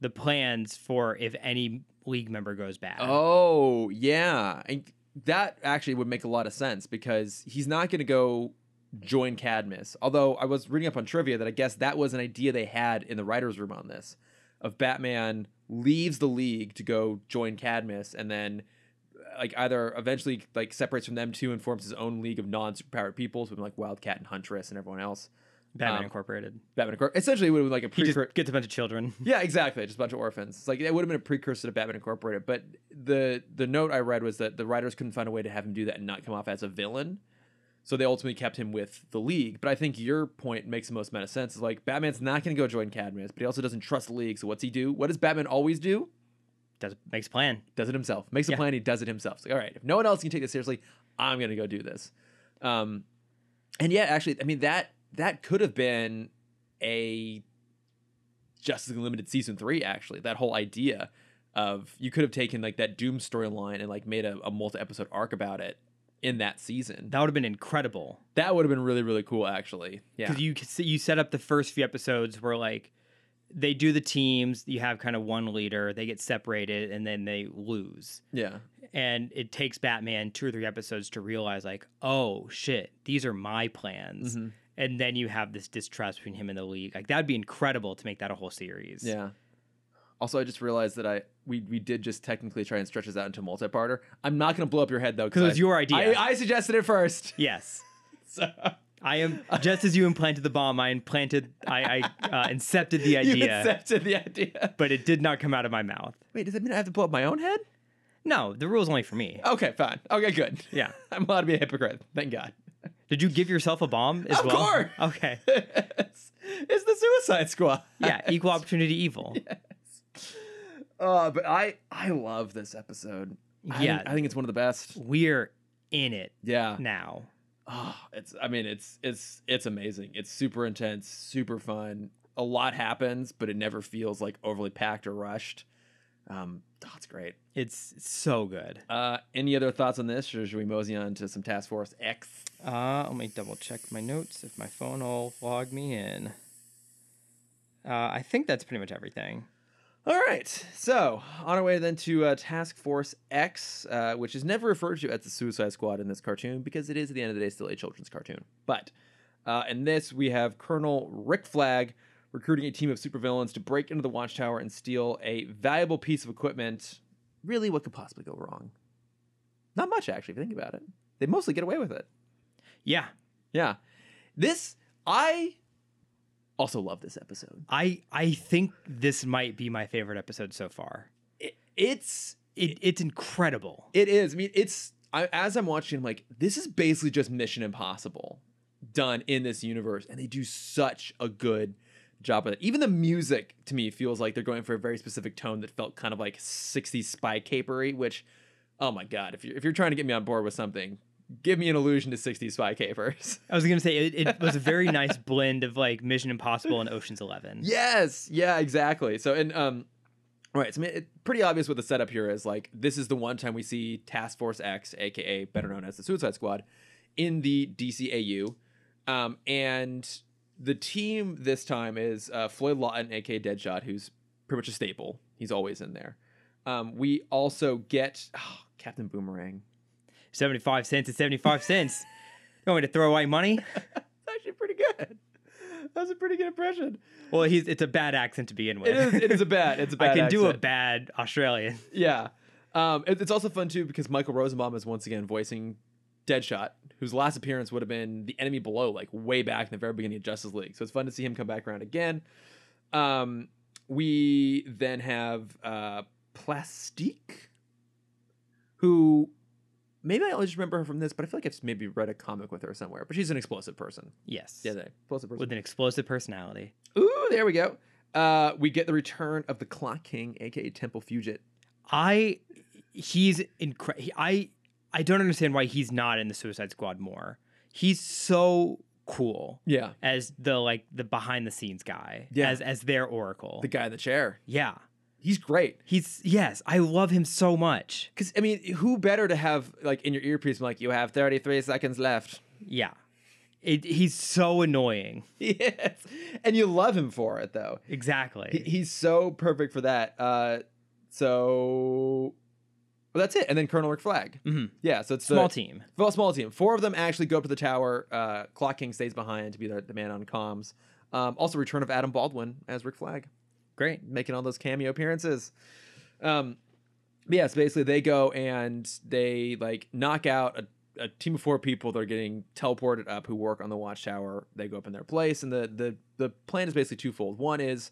the plans for if any league member goes bad. Oh yeah, and that actually would make a lot of sense because he's not going to go join Cadmus. Although I was reading up on trivia that I guess that was an idea they had in the writers' room on this, of Batman leaves the league to go join Cadmus and then like either eventually like separates from them too and forms his own league of non-superpowered people, so like Wildcat and Huntress and everyone else. Batman um, Incorporated. Batman, Incorporated. essentially, it would have been like a He just precursor. gets a bunch of children. [LAUGHS] Yeah, exactly. Just a bunch of orphans. It's like it would have been a precursor to Batman Incorporated. But the the note I read was that the writers couldn't find a way to have him do that and not come off as a villain. So they ultimately kept him with the League. But I think your point makes the most amount of sense. Is like Batman's not going to go join Cadmus, but he also doesn't trust the League. So what's he do? What does Batman always do? Does makes a plan. Does it himself. Makes a plan. He does it himself. It's like, all right, if no one else can take this seriously, I'm going to go do this. Um, and yeah, actually, I mean that that could have been a Justice League Limited season three. Actually, that whole idea of you could have taken like that Doom storyline and like made a, a multi episode arc about it in that season. That would have been incredible. That would have been really really cool. Actually, yeah, because you you set up the first few episodes where like they do the teams you have kind of one leader they get separated and then they lose yeah, and it takes batman two or three episodes to realize like oh shit these are my plans Mhm. And then you have this distrust between him and the league like that'd be incredible to make that a whole series yeah. Also, I just realized that I we we did just technically try and stretch this out into a multi-parter. I'm not going to blow up your head though because it was your idea I, I suggested it first. [LAUGHS] yes So i am just as you implanted the bomb i implanted i i uh, incepted the [LAUGHS] you idea accepted the idea. but it did not come out of my mouth Wait, does that mean I have to blow up my own head? no the rule's only for me Okay, fine. Okay, good. yeah [LAUGHS] I'm allowed to be a hypocrite. Thank God. Did you give yourself a bomb as well? Of well? course. Okay. it's, [LAUGHS] it's the Suicide Squad. Yeah, [LAUGHS] equal opportunity evil. Uh, but I I love this episode. I Yeah. think, I think it's one of the best. We're in it Yeah. now. Oh, it's I mean it's it's it's amazing. It's super intense, super fun. A lot happens, but it never feels like overly packed or rushed. Um, oh, it's great. It's so good. Uh, any other thoughts on this, or should we mosey on to some Task Force X? Uh, let me double check my notes if my phone will log me in. Uh, I think that's pretty much everything. All right, so on our way then to uh, Task Force X, uh, which is never referred to as the Suicide Squad in this cartoon because it is at the end of the day still a children's cartoon. But uh, in this, we have Colonel Rick Flag recruiting a team of supervillains to break into the Watchtower and steal a valuable piece of equipment. Really, what could possibly go wrong? Not much, actually, if you think about it. They mostly get away with it. Yeah, Yeah. This, I also love this episode. I I think this might be my favorite episode so far. It, it's It, it's incredible. It is. I mean, it's I, as I'm watching, I'm like, this is basically just Mission Impossible done in this universe, and they do such a good job of it. Even the music to me feels like they're going for a very specific tone that felt kind of like 60s spy capery. Which, oh my god, if you're if you're trying to get me on board with something, give me an allusion to 60s spy capers. I was gonna say it, it was a very nice [LAUGHS] blend of like Mission Impossible and Ocean's Eleven. Yes, yeah, exactly. So and um all right, so I mean, it's pretty obvious what the setup here is. Like, this is the one time we see Task Force X, aka better known as the Suicide Squad, in the DCAU, um, and the team this time is uh, Floyd Lawton, aka Deadshot, who's pretty much a staple. He's always in there. Um, we also get oh, Captain Boomerang. Seventy five cents is seventy five cents. You want me to throw away money? [LAUGHS] That's actually pretty good. That's a pretty good impression. Well, he's it's a bad accent to begin with. It is. It is a bad. It's a [LAUGHS] bad. I can do a bad Australian. Yeah. Um, it- it's also fun too because Michael Rosenbaum is once again voicing Deadshot, whose last appearance would have been the enemy below, like way back in the very beginning of Justice League. So it's fun to see him come back around again. Um, we then have uh, Plastique, who maybe I only just remember her from this, but I feel like I've maybe read a comic with her somewhere. But she's an explosive person. Yes. Yeah, explosive person. With an explosive personality. Ooh, there we go. Uh, we get the return of the Clock King, aka Temple Fugate. I he's incredible. I I don't understand why he's not in the Suicide Squad more. He's so cool Yeah. as the like the behind the scenes guy. Yeah. As as their oracle. The guy in the chair. yeah. He's great. He's yes, I love him so much. Because I mean, who better to have like in your earpiece? Like you have thirty three seconds left. Yeah. It, he's so annoying. [LAUGHS] yes, and you love him for it though. Exactly. He, he's so perfect for that. Uh, so well, that's it. And then Colonel Rick Flag. Mhm. Yeah, so it's a Small the, team. Well, small team. Four of them actually go up to the tower. Uh, Clock King stays behind to be the, the man on comms. Um, also, return of Adam Baldwin as Rick Flag. Great. making all those cameo appearances. Um, but yes, basically they go and they like knock out a, a team of four people that are getting teleported up who work on the watchtower. They go up in their place, and the the the plan is basically twofold. One is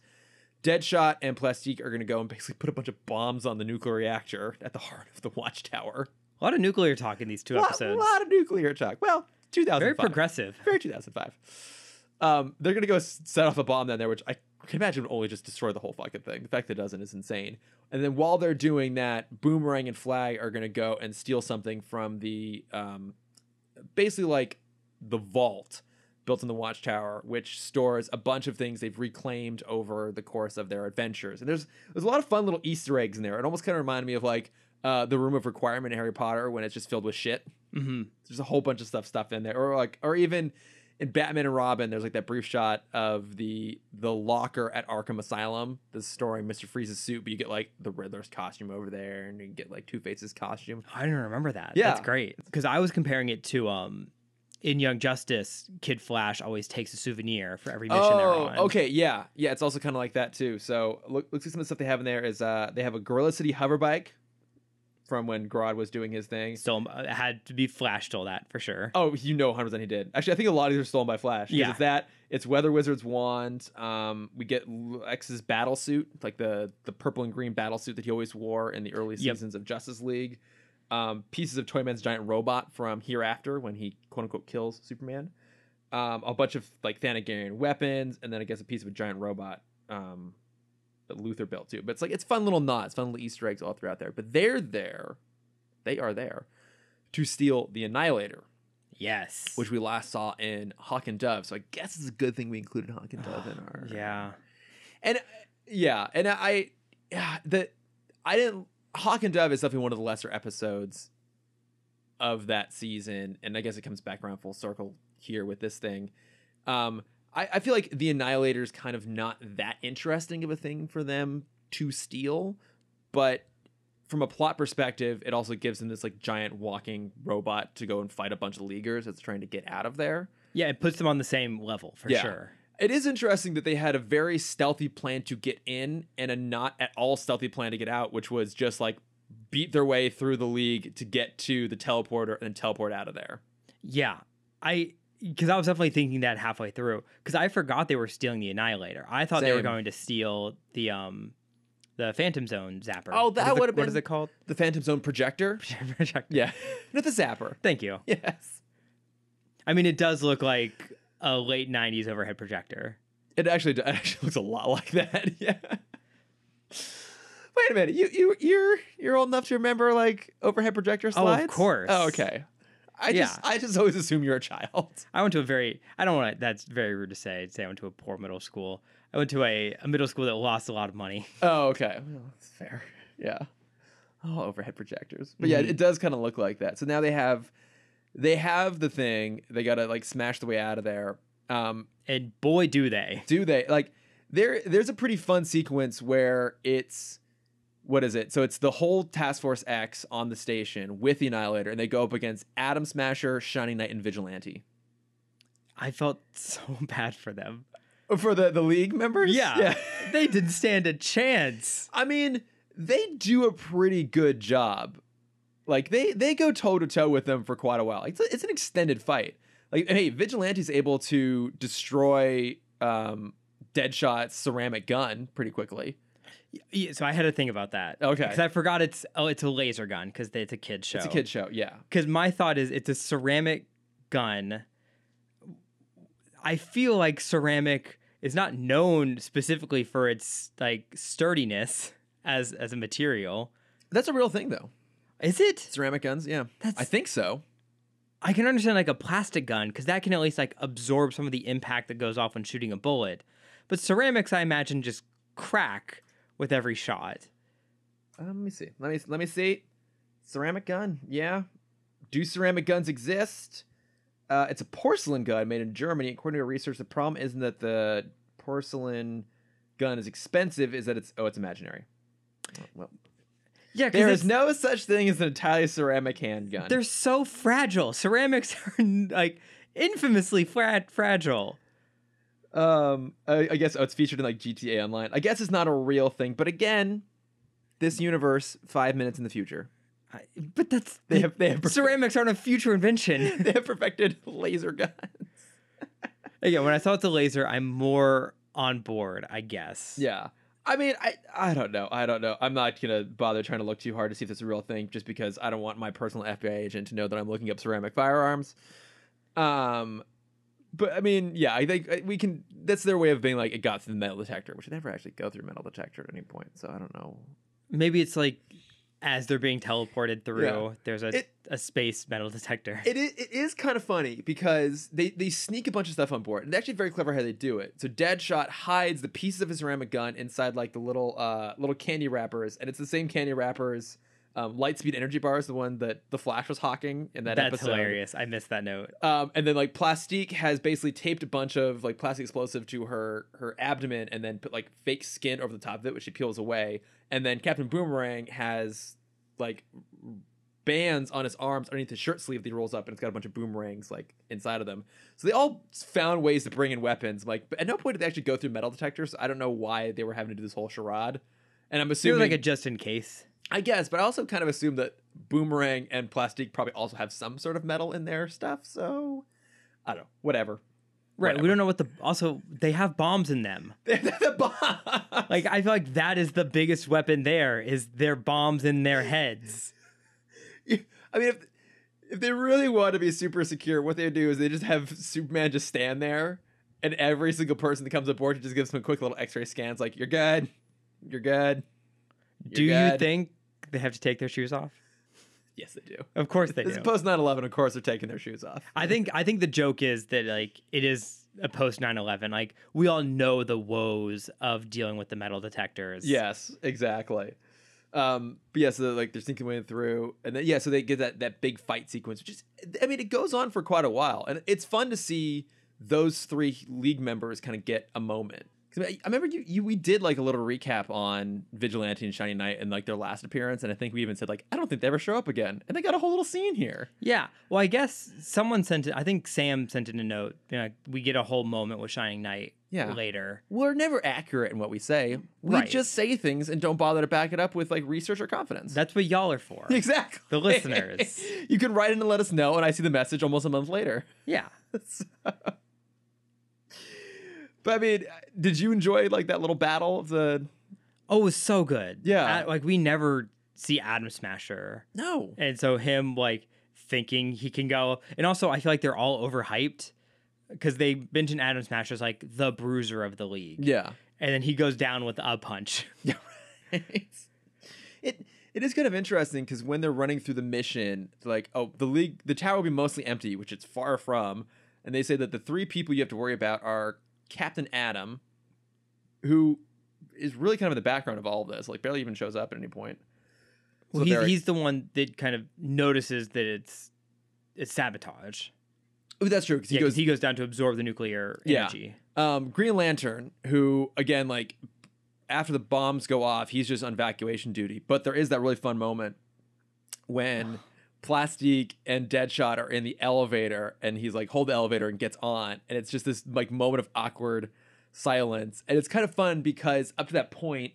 Deadshot and Plastique are going to go and basically put a bunch of bombs on the nuclear reactor at the heart of the watchtower. A lot of nuclear talk in these two A lot, episodes. A lot of nuclear talk. Well, 2005. Very progressive. Very 2005. Um, they're gonna go set off a bomb down there, which I can imagine would only just destroy the whole fucking thing. The fact that it doesn't is insane. And then while they're doing that, Boomerang and Flag are gonna go and steal something from the, um, basically like the vault built in the watchtower, which stores a bunch of things they've reclaimed over the course of their adventures. And there's there's a lot of fun little Easter eggs in there. It almost kind of reminded me of like uh, the Room of Requirement in Harry Potter when it's just filled with shit hmm there's a whole bunch of stuff stuff in there or like or even in batman and robin there's like that brief shot of the the locker at arkham asylum that's storing mr freeze's suit but you get like the riddler's costume over there and you get like two-face's costume I didn't remember that. Yeah. That's great. Because I was comparing it to um in Young Justice, Kid Flash always takes a souvenir for every mission they're oh on. okay yeah yeah it's also kind of like that too so look look see some of the stuff they have in there is uh they have a gorilla city hover bike from when Grodd was doing his thing Still uh, it had to be Flash stole that for sure. Oh, you know, hundred percent he did. Actually, I think a lot of these are stolen by Flash. Yeah. it's that. It's Weather Wizard's wand. Um, we get X's battle suit, like the the purple and green battle suit that he always wore in the early Yep. seasons of Justice League. Um, pieces of Toyman's giant robot from Hereafter when he quote unquote kills Superman. Um, a bunch of like Thanagarian weapons, and then I guess a piece of a giant robot. Um, Luther built too. But it's like it's fun little nods, fun little Easter eggs all throughout there. But they're there, they are there to steal the Annihilator Yes. which we last saw in Hawk and Dove. So I guess it's a good thing we included Hawk and Dove in [SIGHS] our yeah. And uh, yeah, and I yeah the I didn't Hawk and Dove is definitely one of the lesser episodes of that season, and I guess it comes back around full circle here with this thing. Um, I, I feel like the Annihilator is kind of not that interesting of a thing for them to steal, but from a plot perspective, it also gives them this like giant walking robot to go and fight a bunch of leaguers that's trying to get out of there. Yeah, it puts them on the same level for Yeah. sure. It is interesting that they had a very stealthy plan to get in and a not at all stealthy plan to get out, which was just like beat their way through the league to get to the teleporter and then teleport out of there. Yeah, I because I was definitely thinking that halfway through because I forgot they were stealing the Annihilator. I thought they were going to steal the um the Phantom Zone zapper. Oh, that it- would've been What is it called? The Phantom Zone projector? [LAUGHS] Projector. Yeah. [LAUGHS] Not the zapper. Thank you. Yes. I mean, it does look like a late '90s overhead projector. It actually it actually looks a lot like that. [LAUGHS] Yeah. Wait a minute. You you you're you're old enough to remember like overhead projector slides? Oh, of course. Oh, okay. I just I just always assume you're a child. [LAUGHS] I went to a very I don't want to. That's very rude to say. I'd say I went to a poor middle school. I went to a, a middle school that lost a lot of money. [LAUGHS] Oh, okay. Well, that's fair. Yeah. Oh, overhead projectors. But yeah, Mhm. it does kind of look like that. So now they have they have the thing. They got to like smash the way out of there. Um And boy, do they! do they like there there's a pretty fun sequence where it's what is it? So it's the whole task force x on the station with the annihilator and they go up against atom smasher shining knight and vigilante. I felt [LAUGHS] so bad for them. for the the league members? Yeah. [LAUGHS] They didn't stand a chance. i mean they do a pretty good job. Like they they go toe to toe with them for quite a while. It's, a, it's an extended fight. Like hey vigilante's able to destroy um deadshot's ceramic gun pretty quickly Yeah, so I had to think about that. Okay. Because I forgot it's oh it's a laser gun because it's a kid show. it's a kid show yeah Because my thought is it's a ceramic gun. I feel like ceramic is not known specifically for its like sturdiness as as a material. that's a real thing though Is it? ceramic guns yeah That's i think so I can understand like a plastic gun because that can at least like absorb some of the impact that goes off when shooting a bullet. But ceramics, I imagine, just crack with every shot. Uh, let me see. Let me let me see. Ceramic gun. Yeah. Do ceramic guns exist? Uh, it's a porcelain gun made in germany. According to research the problem isn't that the porcelain gun is expensive is that it's oh it's imaginary. Well Yeah, there is no such thing as an italian ceramic handgun. They're so fragile. Ceramics [LAUGHS] are like infamously fra- fragile. Um I, I guess oh it's featured in like gta online i guess it's not a real thing but again this universe five minutes in the future I, but that's they have they have ceramics aren't a future invention. [LAUGHS] they have perfected laser guns [LAUGHS] Again, when I saw it's a laser, I'm more on board. I guess. Yeah. I mean, I I don't know. I don't know. I'm not gonna bother trying to look too hard to see if it's a real thing, just because I don't want my personal FBI agent to know that I'm looking up ceramic firearms. Um, but I mean, yeah, I think uh, we can. That's their way of being like it got through the metal detector, which never actually go through metal detector at any point. So I don't know. Maybe it's like as they're being teleported through, Yeah. there's a, It- a space metal detector. It is, it is kind of funny because they, they sneak a bunch of stuff on board. And actually very clever how they do it. So Deadshot hides the pieces of his ceramic gun inside like the little uh little candy wrappers, and it's the same candy wrappers. Um, Lightspeed energy bars, the one that the Flash was hawking in that That's episode. hilarious. I missed that note. Um, and then like Plastique has basically taped a bunch of like plastic explosive to her her abdomen, and then put like fake skin over the top of it, which she peels away. And then Captain Boomerang has like bands on his arms underneath his shirt sleeve that he rolls up, and it's got a bunch of boomerangs like inside of them. So they all found ways to bring in weapons. Like, but at no point did they actually go through metal detectors. I don't know why they were having to do this whole charade. And I'm assuming, like a just in case. I guess, but I also kind of assume that Boomerang and Plastique probably also have some sort of metal in their stuff. So I don't know, whatever. Right. Whatever. We don't know what the. Also, they have bombs in them. [LAUGHS] the bomb. Like I feel like that is the biggest weapon there is their bombs in their heads. [LAUGHS] I mean, if if they really want to be super secure, what they do is they just have Superman just stand there, and every single person that comes aboard just gives them a quick little X-ray scans, like you're good, you're good. You're do you think they have to take their shoes off? Yes, they do. Of course they do. post 9/11. Of course, they're taking their shoes off. I think I think the joke is that like it is a post 9/11. Like we all know the woes of dealing with the metal detectors. Yes, exactly. Um, but yeah, so like they're sneaking way through, and then yeah, so they get that that big fight sequence, which is, I mean, it goes on for quite a while, and it's fun to see those three league members kind of get a moment. I remember you, you we did like a little recap on Vigilante and Shiny Knight and like their last appearance, and I think we even said like I don't think they ever show up again, and they got a whole little scene here. Yeah. Well, I guess someone sent it. I think Sam sent in a note. You know, we get a whole moment with Shining Knight Yeah. later. We're never accurate in what we say. We Right. just say things and don't bother to back it up with like research or confidence. That's what y'all are for. [LAUGHS] exactly The listeners. [LAUGHS] you can write in and let us know, and I see the message almost a month later. Yeah. [LAUGHS] But I mean, did you enjoy like that little battle of the? Oh, it was so good. Yeah. A- like we never see Atom Smasher, No. and so him like thinking he can go, and also I feel like they're all overhyped because they mention Atom Smasher as like the bruiser of the league, Yeah. and then he goes down with a punch. [LAUGHS] It it is kind of interesting because when they're running through the mission, like, oh, the league, the tower will be mostly empty, which it's far from, and they say that the three people you have to worry about are Captain Atom, who is really kind of in the background of all of this, like barely even shows up at any point. Well, he's, he's the one that kind of notices that it's it's sabotage. Oh, that's true because he Yeah, goes he goes down to absorb the nuclear Yeah. energy. um, Green Lantern, who again, like after the bombs go off, he's just on evacuation duty. But there is that really fun moment when [SIGHS] [SIGHS] [SIGHS] Plastique and Deadshot are in the elevator, and he's like, "Hold the elevator," and gets on, and it's just this like moment of awkward silence, and it's kind of fun because up to that point.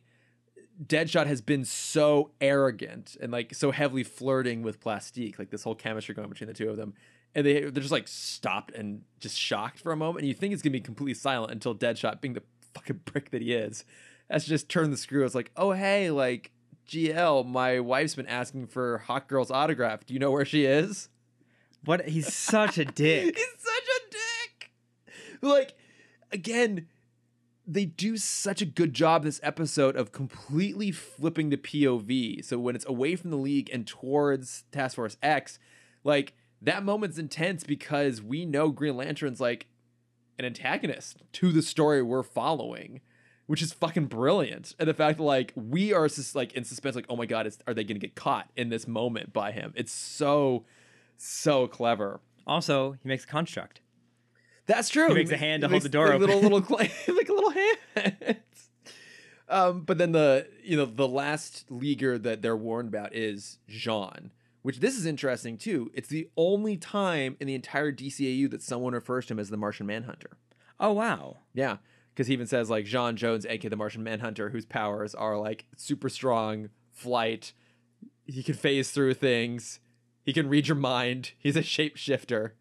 Deadshot has been so arrogant and like so heavily flirting with Plastique, like this whole chemistry going between the two of them, and they they're just like stopped and just shocked for a moment. And you think it's gonna be completely silent until Deadshot, being the fucking [LAUGHS] prick that he is, has just turned the screw. It's like, oh hey, like GL, my wife's been asking for Hawkgirl's autograph. Do you know where she is? What he's such a dick. [LAUGHS] He's such a dick. Like, again, they do such a good job this episode of completely flipping the POV. So when it's away from the league and towards Task Force X, like that moment's intense because we know Green Lantern's like an antagonist to the story we're following, which is fucking brilliant. And the fact that like we are just like in suspense, like, oh my god, is, are they gonna get caught in this moment by him? It's so, so clever. Also, he makes a construct. That's true. He makes a hand to hold the door like Little open. little [LAUGHS] cla- [LAUGHS] like a little hand. Um, but then the you know the last leaguer that they're warned about is J'onn, which this is interesting too. It's the only time in the entire DCAU that someone refers to him as the Martian Manhunter. Oh wow. Yeah, because he even says like J'onn J'onzz, aka the Martian Manhunter, whose powers are like super strong, flight. He can phase through things. He can read your mind. He's a shapeshifter,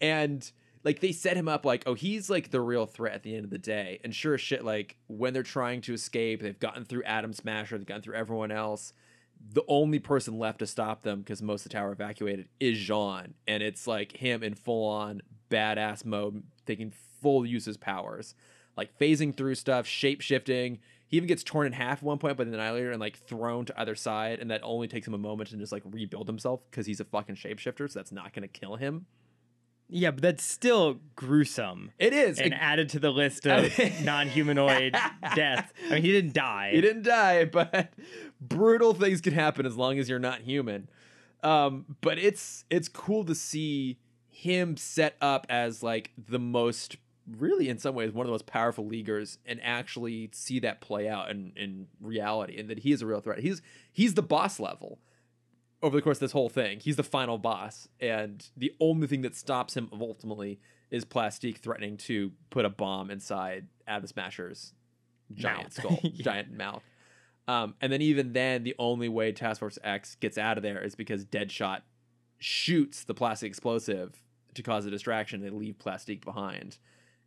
and like they set him up like, oh, he's like the real threat at the end of the day. And sure as shit, like when they're trying to escape, they've gotten through Atom Smasher, they've gotten through everyone else. The only person left to stop them, because most of the tower evacuated, is J'onn, and it's like him in full on badass mode, taking full use of his powers, like phasing through stuff, shape shifting. He even gets torn in half at one point by the Annihilator and like thrown to either side, and that only takes him a moment to just like rebuild himself because he's a fucking shapeshifter, so that's not gonna kill him. Yeah, but that's still gruesome It is. and added to the list [LAUGHS] of [LAUGHS] non-humanoid deaths. I mean, he didn't die. He didn't die, [LAUGHS] but brutal things can happen as long as you're not human. Um, but it's it's cool to see him set up as like the most really in some ways one of the most powerful leaguers and actually see that play out in, in reality and that he is a real threat. He's he's the boss level over the course of this whole thing. He's the final boss, and the only thing that stops him ultimately is Plastique threatening to put a bomb inside Atom Smasher's giant Mouth. skull, [LAUGHS] Yeah. giant mouth. Um, and then even then, the only way Task Force X gets out of there is because Deadshot shoots the plastic explosive to cause a distraction. They leave Plastique behind.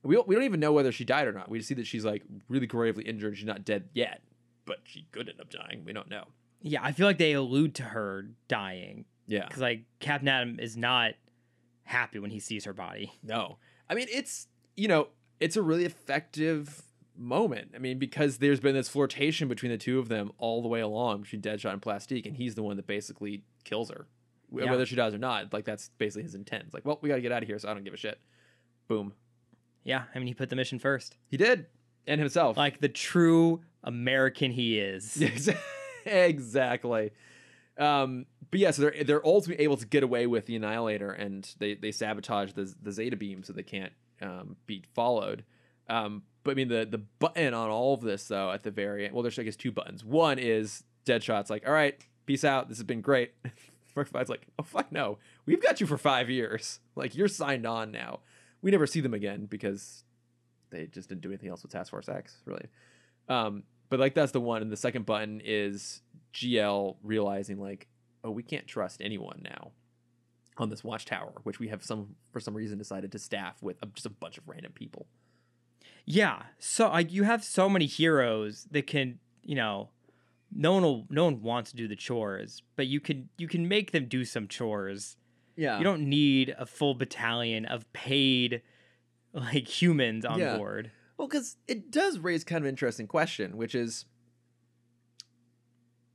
We don't, we don't even know whether she died or not. We just see that she's like really gravely injured. She's not dead yet, but she could end up dying. We don't know. Yeah, I feel like they allude to her dying Yeah. because like Captain Atom is not happy when he sees her body. No. I mean, it's, you know, it's a really effective moment. I mean, because there's been this flirtation between the two of them all the way along between Deadshot and Plastique, and he's the one that basically kills her. Yeah. Whether she dies or not, like that's basically his intent. It's like, well, we got to get out of here, so I don't give a shit. Boom. Yeah, I mean, he put the mission first, He did. And himself. like the true American he is. [LAUGHS] Exactly. Um, but yeah, so they're they're ultimately able to get away with the Annihilator, and they they sabotage the the Zeta beam so they can't um, be followed. Um, but I mean the the button on all of this though at the very end. Well, there's I guess two buttons. One is Deadshot's like, all right, peace out. This has been great. [LAUGHS] Mark Five's like, oh fuck no, we've got you for five years. Like you're signed on now. We never see them again because they just didn't do anything else with Task Force X, really. Um, but like that's the one, and the second button is GL realizing like, oh, we can't trust anyone now on this watchtower, which we have some for some reason decided to staff with a, just a bunch of random people. Yeah. So like you have so many heroes that can, you know, no one will no one wants to do the chores, but you can you can make them do some chores. Yeah, You don't need a full battalion of paid like humans on Yeah. board. Well, because it does raise kind of an interesting question, which is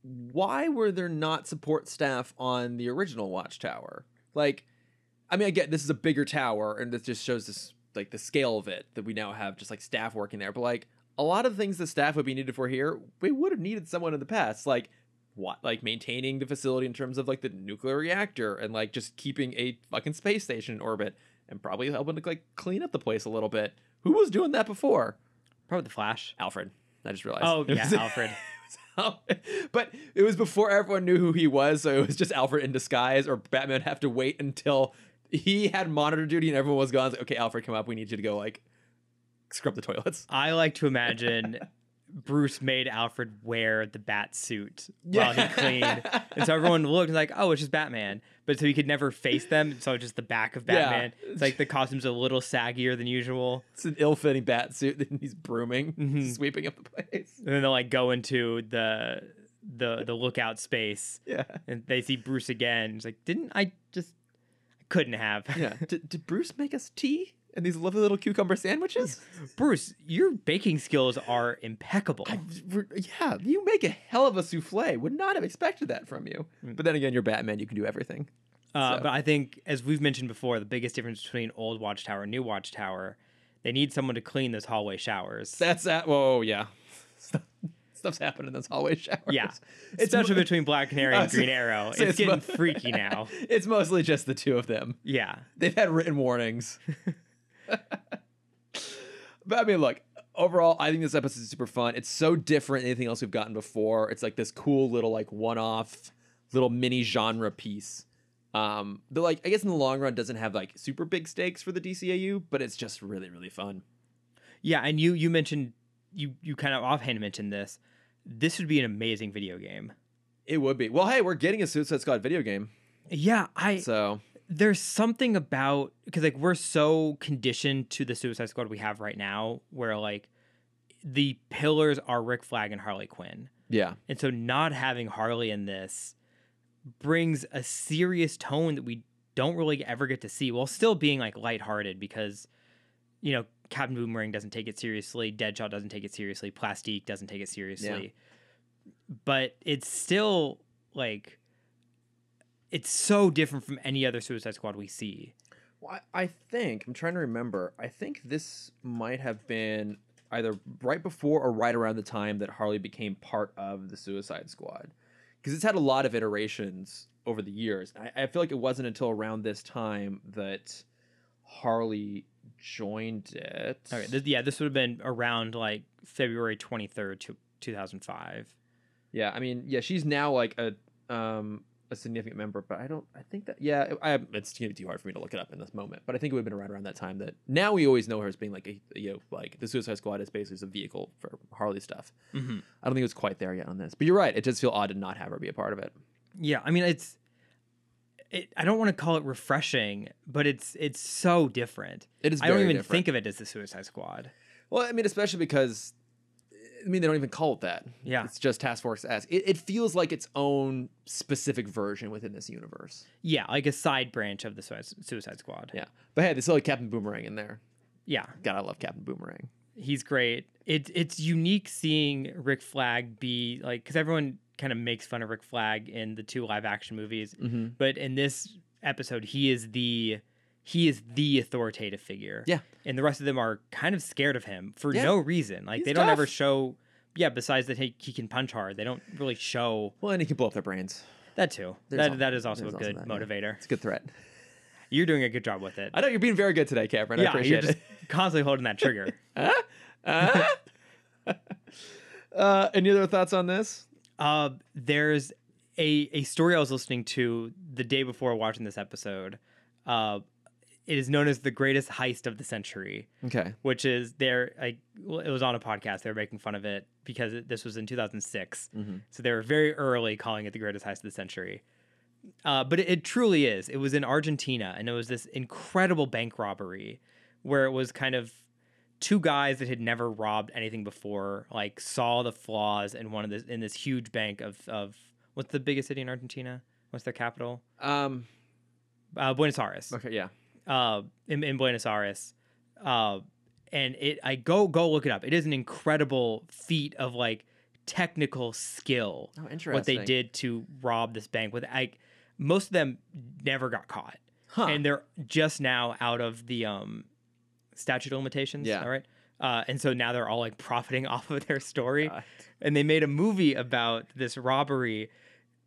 why were there not support staff on the original watchtower? Like, I mean, I get this is a bigger tower, and this just shows this like the scale of it that we now have just like staff working there. But like a lot of things the staff would be needed for here, we would have needed someone in the past, like what, like maintaining the facility in terms of like the nuclear reactor and like just keeping a fucking space station in orbit, and probably helping to like clean up the place a little bit. Who was doing that before? Probably the Flash. Alfred. I just realized. Oh [LAUGHS] yeah, was- [LAUGHS] Alfred. but it was before everyone knew who he was, so it was just Alfred in disguise, or Batman have to wait until he had monitor duty and everyone was gone. It's like, okay, Alfred, come up. We need you to go like scrub the toilets. I like to imagine [LAUGHS] Bruce made Alfred wear the bat suit while he cleaned. And so everyone looked like, oh, it's just Batman. But so he could never face them. So just the back of Yeah. Batman. It's like the costume's a little saggier than usual. It's an ill-fitting bat suit that he's brooming, Mhm. sweeping up the place. And then they'll like go into the the the lookout space Yeah, and they see Bruce again. It's like, didn't I just I couldn't have. yeah. [LAUGHS] did, did Bruce make us tea and these lovely little cucumber sandwiches? [LAUGHS] Bruce, your baking skills are impeccable. I, yeah, you make a hell of a souffle. Would not have expected that from you. But then again, you're Batman. You can do everything. Uh, So- But I think, as we've mentioned before, the biggest difference between old Watchtower and new Watchtower, they need someone to clean those hallway showers. That's that. Whoa, yeah. Stuff's happening in those hallway showers. yeah, [LAUGHS] It's especially mo- between Black Canary and [LAUGHS] Green Arrow. say It's it's mo- getting freaky now. It's mostly just the two of them. Yeah, They've had written warnings. [LAUGHS] but I mean, look, overall, I think this episode is super fun. It's so different than anything else we've gotten before. It's like this cool little like one-off little mini genre piece. Um, that like I guess in the long run doesn't have like super big stakes for the DCAU, but it's just really really fun. yeah. And you you mentioned you you kind of offhand mentioned this. This would be an amazing video game. It would be. Well, hey, we're getting a Suicide Squad video game, Yeah, I so there's something about because like we're so conditioned to the Suicide Squad we have right now, where like the pillars are Rick Flag and Harley Quinn. yeah, And so not having Harley in this brings a serious tone that we don't really ever get to see while still being like lighthearted because you know, Captain Boomerang doesn't take it seriously, Deadshot doesn't take it seriously, Plastique doesn't take it seriously. But it's still like it's so different from any other Suicide Squad we see. Well, I I think I'm trying to remember. I think this might have been either right before or right around the time that Harley became part of the Suicide Squad, because it's had a lot of iterations over the years. I, I feel like it wasn't until around this time that Harley joined it. Okay, th- yeah, this would have been around like February 23rd to 2005. Yeah, I mean, yeah, she's now like a um a significant member, but I don't. I think that yeah, I it's gonna be too hard for me to look it up in this moment. But I think it would have been right around that time that now we always know her as being like a you know like the Suicide Squad is basically a vehicle for Harley stuff. Mm-hmm. I don't think it was quite there yet on this, but you're right. It does feel odd to not have her be a part of it. Yeah, I mean it's it, I don't want to call it refreshing, but it's it's so different. It is. I don't even different. think of it as the Suicide Squad. Well, I mean, especially because I mean they don't even call it that. Yeah. It's just Task Force S. It, it feels like its own specific version within this universe. Yeah, like a side branch of the Suicide Squad. Yeah, but hey, they still have Captain Boomerang in there. Yeah, God, I love Captain Boomerang. he's great. It it's unique seeing Rick Flag be like because everyone kind of makes fun of Rick Flag in the two live action movies, Mm-hmm. but in this episode, he is the he is the authoritative figure. Yeah. and the rest of them are kind of scared of him for Yeah. no reason. Like He's they don't ever show. Yeah, besides that he, he can punch hard, they don't really show Well, and he can blow up their brains. that too. There's That al- that is also a there's also good that, yeah. motivator. It's a good threat. You're doing a good job with it. I know you're being very good today, Cameron. I yeah, appreciate you're just it. [LAUGHS] constantly holding that trigger. [LAUGHS] Uh, [LAUGHS] uh, any other thoughts on this? Uh, there's a a story I was listening to the day before watching this episode. Uh, it is known as the greatest heist of the century, Okay. which is there. Like, well, it was on a podcast. They were making fun of it because it, this was in 2006. Mm-hmm. So they were very early calling it the greatest heist of the century. Uh, but it, it truly is. It was in Argentina, and it was this incredible bank robbery where it was kind of two guys that had never robbed anything before, like saw the flaws in one of this in this huge bank of of what's the biggest city in Argentina? What's their capital? Um. Uh, Buenos Aires Okay. Yeah. Uh, in, in Buenos Aires. Uh, and it, I go go look it up. It is an incredible feat of like technical skill. Oh, interesting. What they did to rob this bank with, I, most of them never got caught, Huh. and they're just now out of the um, statute of limitations. Yeah. All right. Uh, and so now they're all like [LAUGHS] profiting off of their story God. and they made a movie about this robbery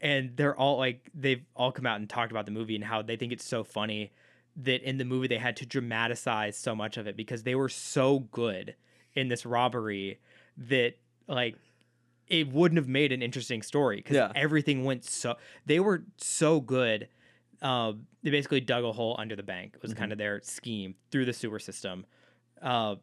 and they're all like they've all come out and talked about the movie and how they think it's so funny that in the movie they had to dramatize so much of it because they were so good in this robbery that like it wouldn't have made an interesting story because Yeah. everything went so they were so good uh, they basically dug a hole under the bank it was Mhm. kind of their scheme through the sewer system uh,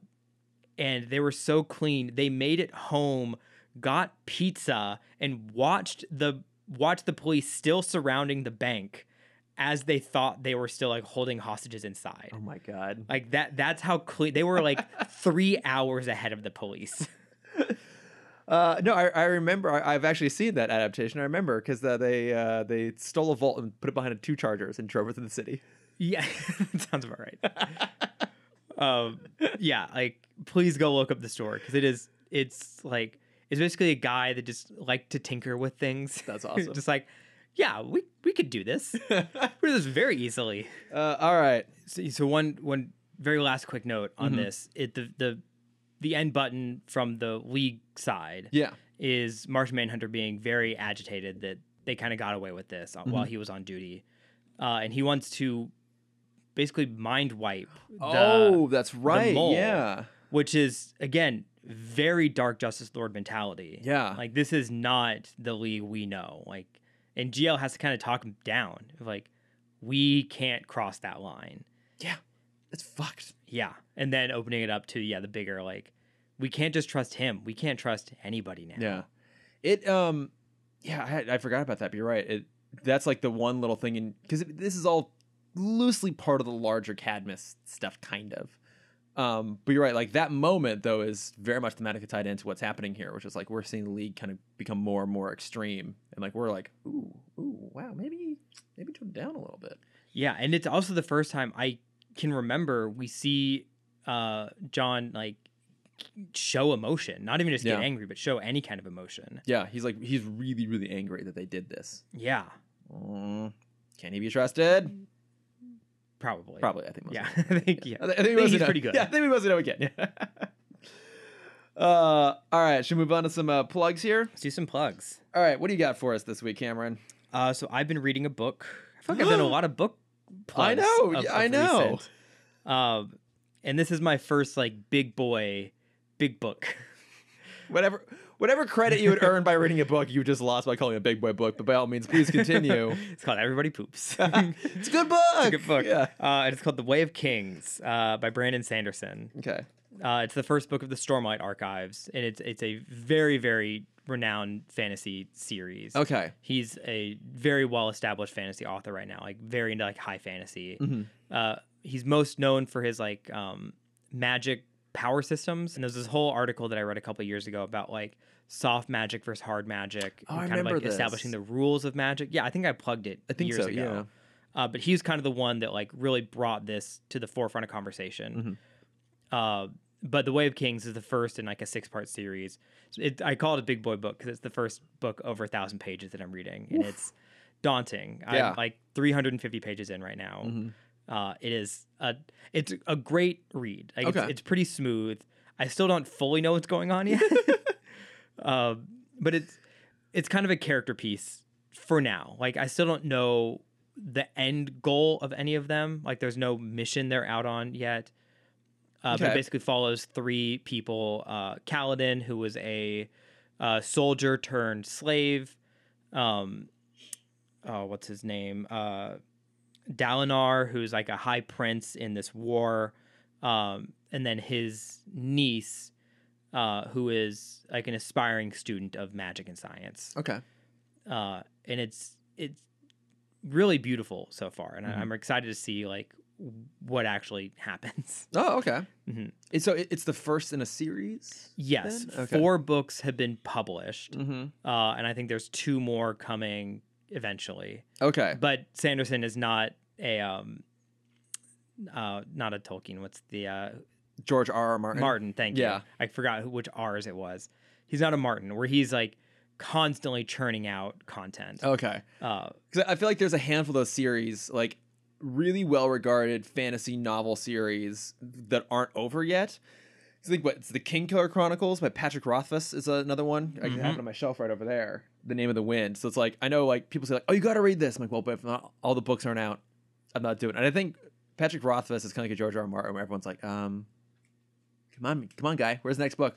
and they were so clean they made it home got pizza and watched the watched the police still surrounding the bank as they thought they were still like holding hostages inside Oh my god. like that that's how clean they were like [LAUGHS] three hours ahead of the police [LAUGHS] Uh, no, I, I remember. I, I've actually seen that adaptation. I remember because uh, they uh, they stole a vault and put it behind two chargers and drove it through the city. yeah [LAUGHS] sounds about right um yeah like please go look up the story because it is it's like it's basically a guy that just liked to tinker with things That's awesome. just like yeah we we could do this [LAUGHS] we could do this very easily uh, all right. So, so one one very last quick note on Mhm. this: it the the the end button from the league side Yeah. is Martian Manhunter being very agitated that they kind of got away with this uh, while he was on duty, uh, and he wants to basically mind wipe. The, oh, that's right. mole. Yeah. which is again very dark Justice Lord mentality. Yeah. like this is not the league we know. Like, and GL has to kind of talk him down. Like, we can't cross that line. Yeah. It's fucked. Yeah, and then opening it up to yeah the bigger like we can't just trust him. We can't trust anybody now. Yeah. It um yeah, I, had- I forgot about that. But you're right. It that's like the one little thing in because this is all loosely part of the larger Cadmus stuff, kind of. Um, but you're right. Like that moment though is very much thematically tied into what's happening here, which is like we're seeing the league kind of become more and more extreme, and like we're like, ooh, ooh, wow, maybe maybe tone it down a little bit. yeah, and it's also the first time I can remember we see uh J'onn like show emotion, not even just get Yeah. angry, but show any kind of emotion. Yeah, he's like he's really really angry that they did this. Yeah, Mm, can he be trusted? Probably. Probably, I think. most Yeah, [LAUGHS] I think yeah. I, thi- I think, we think mostly he's know- pretty good. Yeah, I think we mostly know again. Yeah. [LAUGHS] uh, all right, should we move on to some uh, plugs here? Let's do some plugs. All right, what do you got for us this week, Cameron? Uh, so I've been reading a book. I feel like I've done a [GASPS] lot of book. I know, of- yeah, I of know. Um, and this is my first like big boy, big book. Whatever, whatever credit you would [LAUGHS] earn by reading a book, you just lost by calling it a big boy book. But by all means, please continue. [LAUGHS] it's called Everybody Poops. [LAUGHS] it's a good book. It's a good book. Yeah. Uh, it's called The Way of Kings uh, by Brandon Sanderson. Okay. Uh, it's the first book of the Stormlight Archives, and it's it's a very very renowned fantasy series. Okay. He's a very well established fantasy author right now, like very into like high fantasy. Mhm. Uh, he's most known for his like um, magic power systems, and there's this whole article that I read a couple years ago about like soft magic versus hard magic, Oh, I and kind of like remember establishing the rules of magic. Yeah, I think I plugged it. I think years so, ago. Uh, but he's kind of the one that like really brought this to the forefront of conversation. Mm-hmm. Uh, but the Way of Kings is the first in like a six part series. It, I call it a big boy book because it's the first book over a thousand pages that I'm reading, and it's daunting. Yeah. I'm like 350 pages in right now. Mhm. Uh, it is a it's a great read. Like Okay. it's, it's pretty smooth. I still don't fully know what's going on [LAUGHS] yet, uh, but it's it's kind of a character piece for now. Like I still don't know the end goal of any of them. Like there's no mission they're out on yet. Uh, But it basically follows three people: uh, Kaladin, who was a uh, soldier turned slave. Um, oh, what's his name? Uh, Dalinar, who's like a high prince in this war, um, and then his niece, uh, who is like an aspiring student of magic and science. Okay. Uh, and it's it's really beautiful so far, and I Mhm. I'm excited to see like what actually [LAUGHS] happens. Oh, okay. Mhm. And So it's the first in a series. Yes, Okay. four books have been published, Mm-hmm. uh, and I think there's two more coming eventually. Okay. But Sanderson is not a um, uh, not a Tolkien. What's the uh, George R. R. Martin. Martin? Thank Yeah. you. I forgot which R's it was. He's not a Martin, where he's like constantly churning out content. Okay. Uh, Because I feel like there's a handful of those series, like really well regarded fantasy novel series that aren't over yet. I think what it's the King Killer Chronicles by Patrick Rothfuss is another one. I have Mhm. it on my shelf right over there. The Name of the Wind. So it's like I know like people say like, oh, you got to read this. I'm like, well, but if not, all the books aren't out, I'm not doing. it. And I think Patrick Rothfuss is kind of like a George R. R. Martin, where everyone's like, um, come on, come on, guy, where's the next book?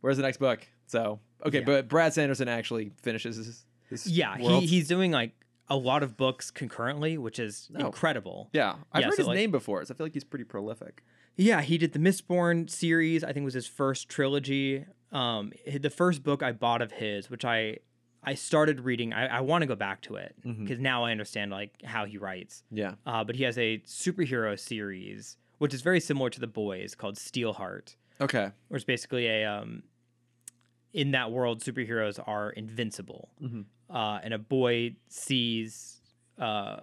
Where's the next book? So okay, Yeah. but Brad Sanderson actually finishes his. his yeah, he, he's doing like a lot of books concurrently, which is Oh. incredible. Yeah, I've Yeah, heard so, his like- name before, so I feel like he's pretty prolific. Yeah, he did the Mistborn series. I think was his first trilogy. Um, the first book I bought of his, which I I started reading. I, I want to go back to it because now I understand like how he writes. Yeah. Uh, but he has a superhero series, which is very similar to the boys, called Steelheart, Okay. where it's basically a um, in that world, superheroes are invincible, Mhm. uh, and a boy sees uh,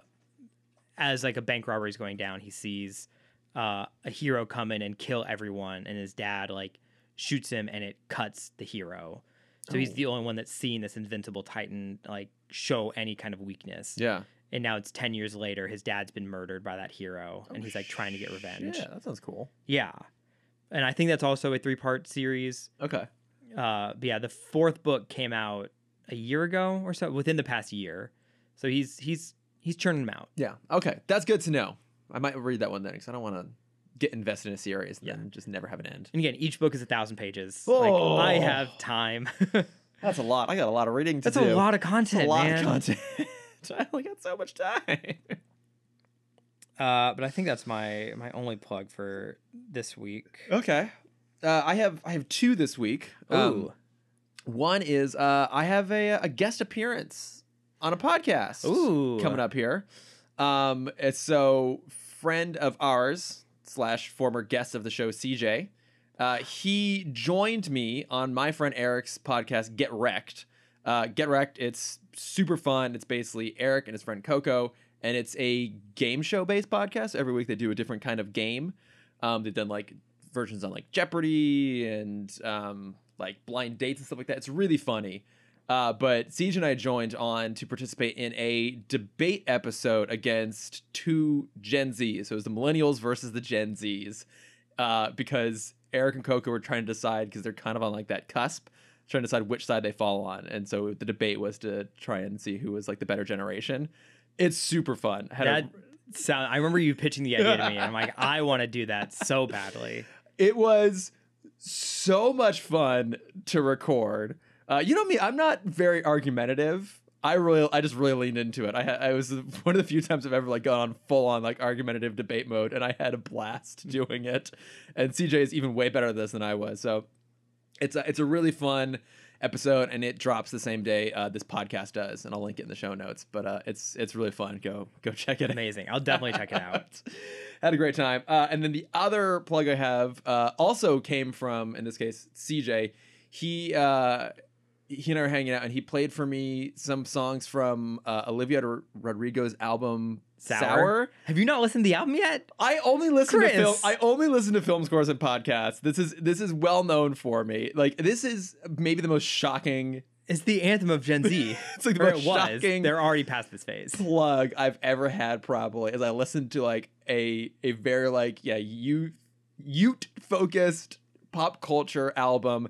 as like a bank robbery is going down, he sees uh, a hero come in and kill everyone, and his dad like shoots him, and it cuts the hero. So he's Oh. the only one that's seen this invincible titan like show any kind of weakness. Yeah. And now it's ten years later, his dad's been murdered by that hero, and he's like trying to get revenge. Yeah, that sounds cool. Yeah. And I think that's also a three part series. Okay. Uh, but yeah, the fourth book came out a year ago or so, within the past year. So he's he's he's churning them out. Yeah. Okay. That's good to know. I might read that one then because I don't want to get invested in a series and Yeah. then just never have an end. And again, each book is a thousand pages. Oh. Like I have time. [LAUGHS] That's a lot. I got a lot of reading to that's do. a lot of That's content, a lot man. of content. [LAUGHS] I only got so much time. [LAUGHS] Uh, but I think that's my my only plug for this week. okay. Uh, I have I have two this week. Um, Ooh. one is uh, I have a, a guest appearance on a podcast. Ooh. coming up here. Um, it's so friend of ours slash former guest of the show, CJ. Uh, he joined me on my friend Eric's podcast, Get Wrecked. Uh, Get Wrecked. It's super fun. It's basically Eric and his friend Coco, and it's a game show based podcast. Every week they do a different kind of game. Um, they've done like versions on like Jeopardy and um, like blind dates and stuff like that. It's really funny. Uh, but CJ and I joined on to participate in a debate episode against two Gen Zs. So it was the millennials versus the Gen Zs. Uh, because Eric and Coco were trying to decide because they're kind of on like that cusp, trying to decide which side they fall on. And so the debate was to try and see who was like the better generation. It's super fun. Had a- sound. I remember you pitching the idea to me. and I'm like, [LAUGHS] I want to do that so badly. it was so much fun to record. Uh, you know me, I'm not very argumentative. I really, I just really leaned into it. I, I was [LAUGHS] one of the few times I've ever like gone on full on like argumentative debate mode, and I had a blast [LAUGHS] doing it. And CJ is even way better at this than I was. So it's a, it's a really fun episode, and it drops the same day uh, this podcast does, and I'll link it in the show notes. But uh, it's it's really fun. Go go check it out. Amazing. I'll definitely check it out. [LAUGHS] Had a great time. Uh, and then the other plug I have uh, also came from, in this case, CJ. He uh, he and I were hanging out, and he played for me some songs from uh, Olivia Rod- Rodrigo's album Sour? Sour. Have you not listened to the album yet? I only listen Chris. to film. I only listen to film scores and podcasts. This is this is well known for me. Like this is maybe the most shocking. It's the anthem of Gen Z. [LAUGHS] It's like the most was. shocking They're already past this phase. plug I've ever had probably as I listened to like a a very like yeah youth Ute focused pop culture album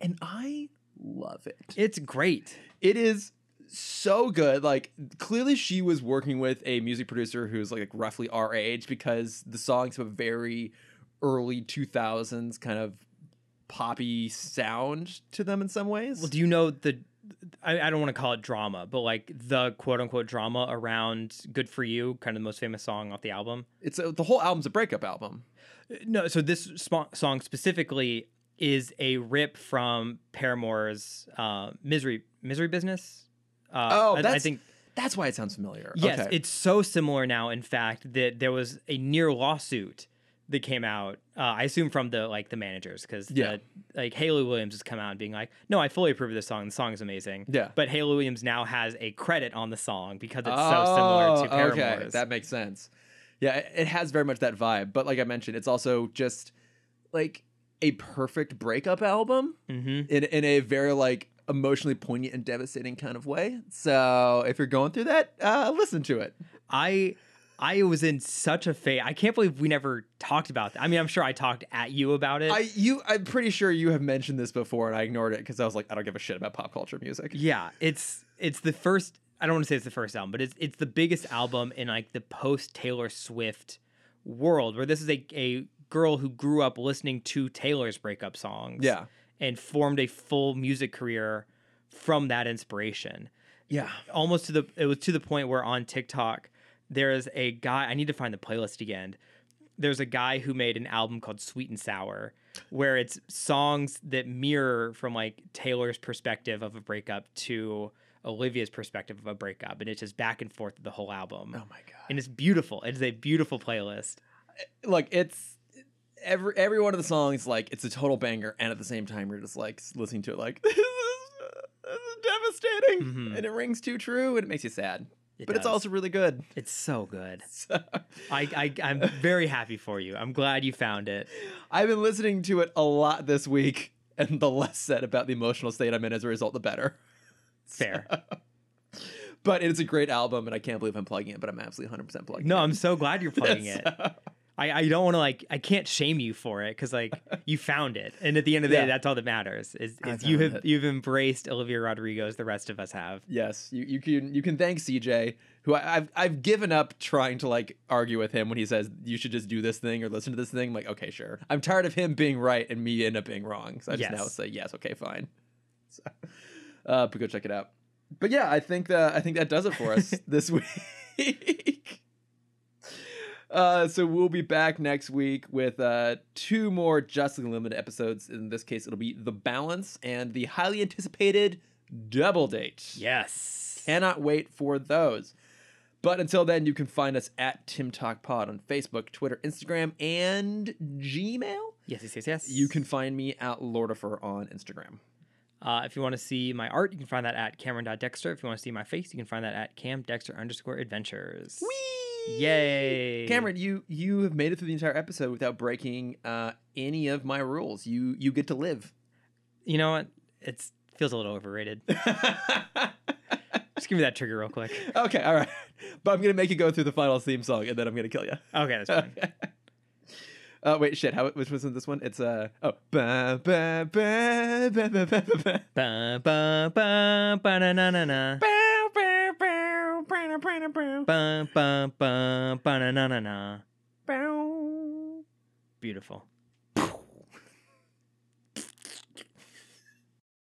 and I love it. It's great. It is so good. Like clearly she was working with a music producer who's like roughly our age because the songs have a very early 2000s kind of poppy sound to them in some ways. Well, do you know the? I, I don't want to call it drama, but like the quote unquote drama around "Good for You," kind of the most famous song off the album. it's a, the whole album's a breakup album. Uh, no, so this sm- song specifically is a rip from Paramore's uh, "Misery Misery Business." Uh, Oh, I- I, that's- think That's why it sounds familiar. yes, okay. it's so similar now. In fact, that there was a near lawsuit that came out. Uh, I assume from the like the managers because Yeah. like Hayley Williams has come out and being like, "No, I fully approve of this song. The song is amazing." Yeah. but Hayley Williams now has a credit on the song because it's so similar to Oh, Paramore's. Okay, that makes sense. Yeah, it has very much that vibe. But like I mentioned, it's also just like a perfect breakup album hmm in in a very like emotionally poignant and devastating kind of way. So if you're going through that, uh, listen to it. I I was in such a phase. I can't believe we never talked about that. I mean, I'm sure I talked at you about it. I you I'm pretty sure you have mentioned this before, and I ignored it because I was like, I don't give a shit about pop culture music. yeah, it's it's the first. I don't want to say it's the first album, but it's it's the biggest album in like the post Taylor Swift world, where this is a a girl who grew up listening to Taylor's breakup songs. Yeah, and formed a full music career from that inspiration. yeah. almost to the it was to the point where on TikTok there is a guy I need to find the playlist again. There's a guy who made an album called Sweet and Sour where it's songs that mirror from like Taylor's perspective of a breakup to Olivia's perspective of a breakup and it's just back and forth the whole album. Oh my god. And it's beautiful. It is a beautiful playlist. like it's every every one of the songs like it's a total banger and at the same time you're just like listening to it like [LAUGHS] this is, this is devastating Mhm. and it rings too true and it makes you sad It but it's also really good it's so good. [LAUGHS] so, I, I I'm very happy for you. I'm glad you found it. i've been listening to it a lot this week and the less said about the emotional state i'm in as a result the better [LAUGHS] Fair. but it's a great album and i can't believe i'm plugging it but i'm absolutely 100% plugging it. No, it I'm so glad you're plugging Yes. it. I, I don't want to like I can't shame you for it because like [LAUGHS] you found it, and at the end of the Yeah. day, that's all that matters. Is, is you have it. you've embraced Olivia Rodrigo as the rest of us have. Yes, you, you can you can thank CJ, who I, I've I've given up trying to like argue with him when he says you should just do this thing or listen to this thing. I'm like, okay, sure. I'm tired of him being right and me end up being wrong. So I just now say yes, okay, fine. So, uh, but go check it out. But yeah, I think that I think that does it for us [LAUGHS] this week. Uh, so we'll be back next week with uh, two more Justly Limited episodes. In this case, it'll be The Balance and the highly anticipated Double Date. Yes. Cannot wait for those. But until then, you can find us at Tim Talk Pod on Facebook, Twitter, Instagram, and Gmail. Yes, yes, yes, yes. You can find me at Lordifer on Instagram. Uh, if you want to see my art, you can find that at Cameron.dexter. If you want to see my face, you can find that at camdexter underscore adventures. Yay. Cameron, you you have made it through the entire episode without breaking uh, any of my rules. You you get to live. You know what? It feels a little overrated. [LAUGHS] Just give me that trigger real quick. okay, all right. But I'm gonna make you go through the final theme song, and then I'm gonna kill you. Okay, that's fine. [LAUGHS] Uh, wait, shit. How which was in this one? It's uh oh. Ba, ba, ba, ba, ba, ba, ba, ba. Ba ba ba ba na na na na. Beautiful.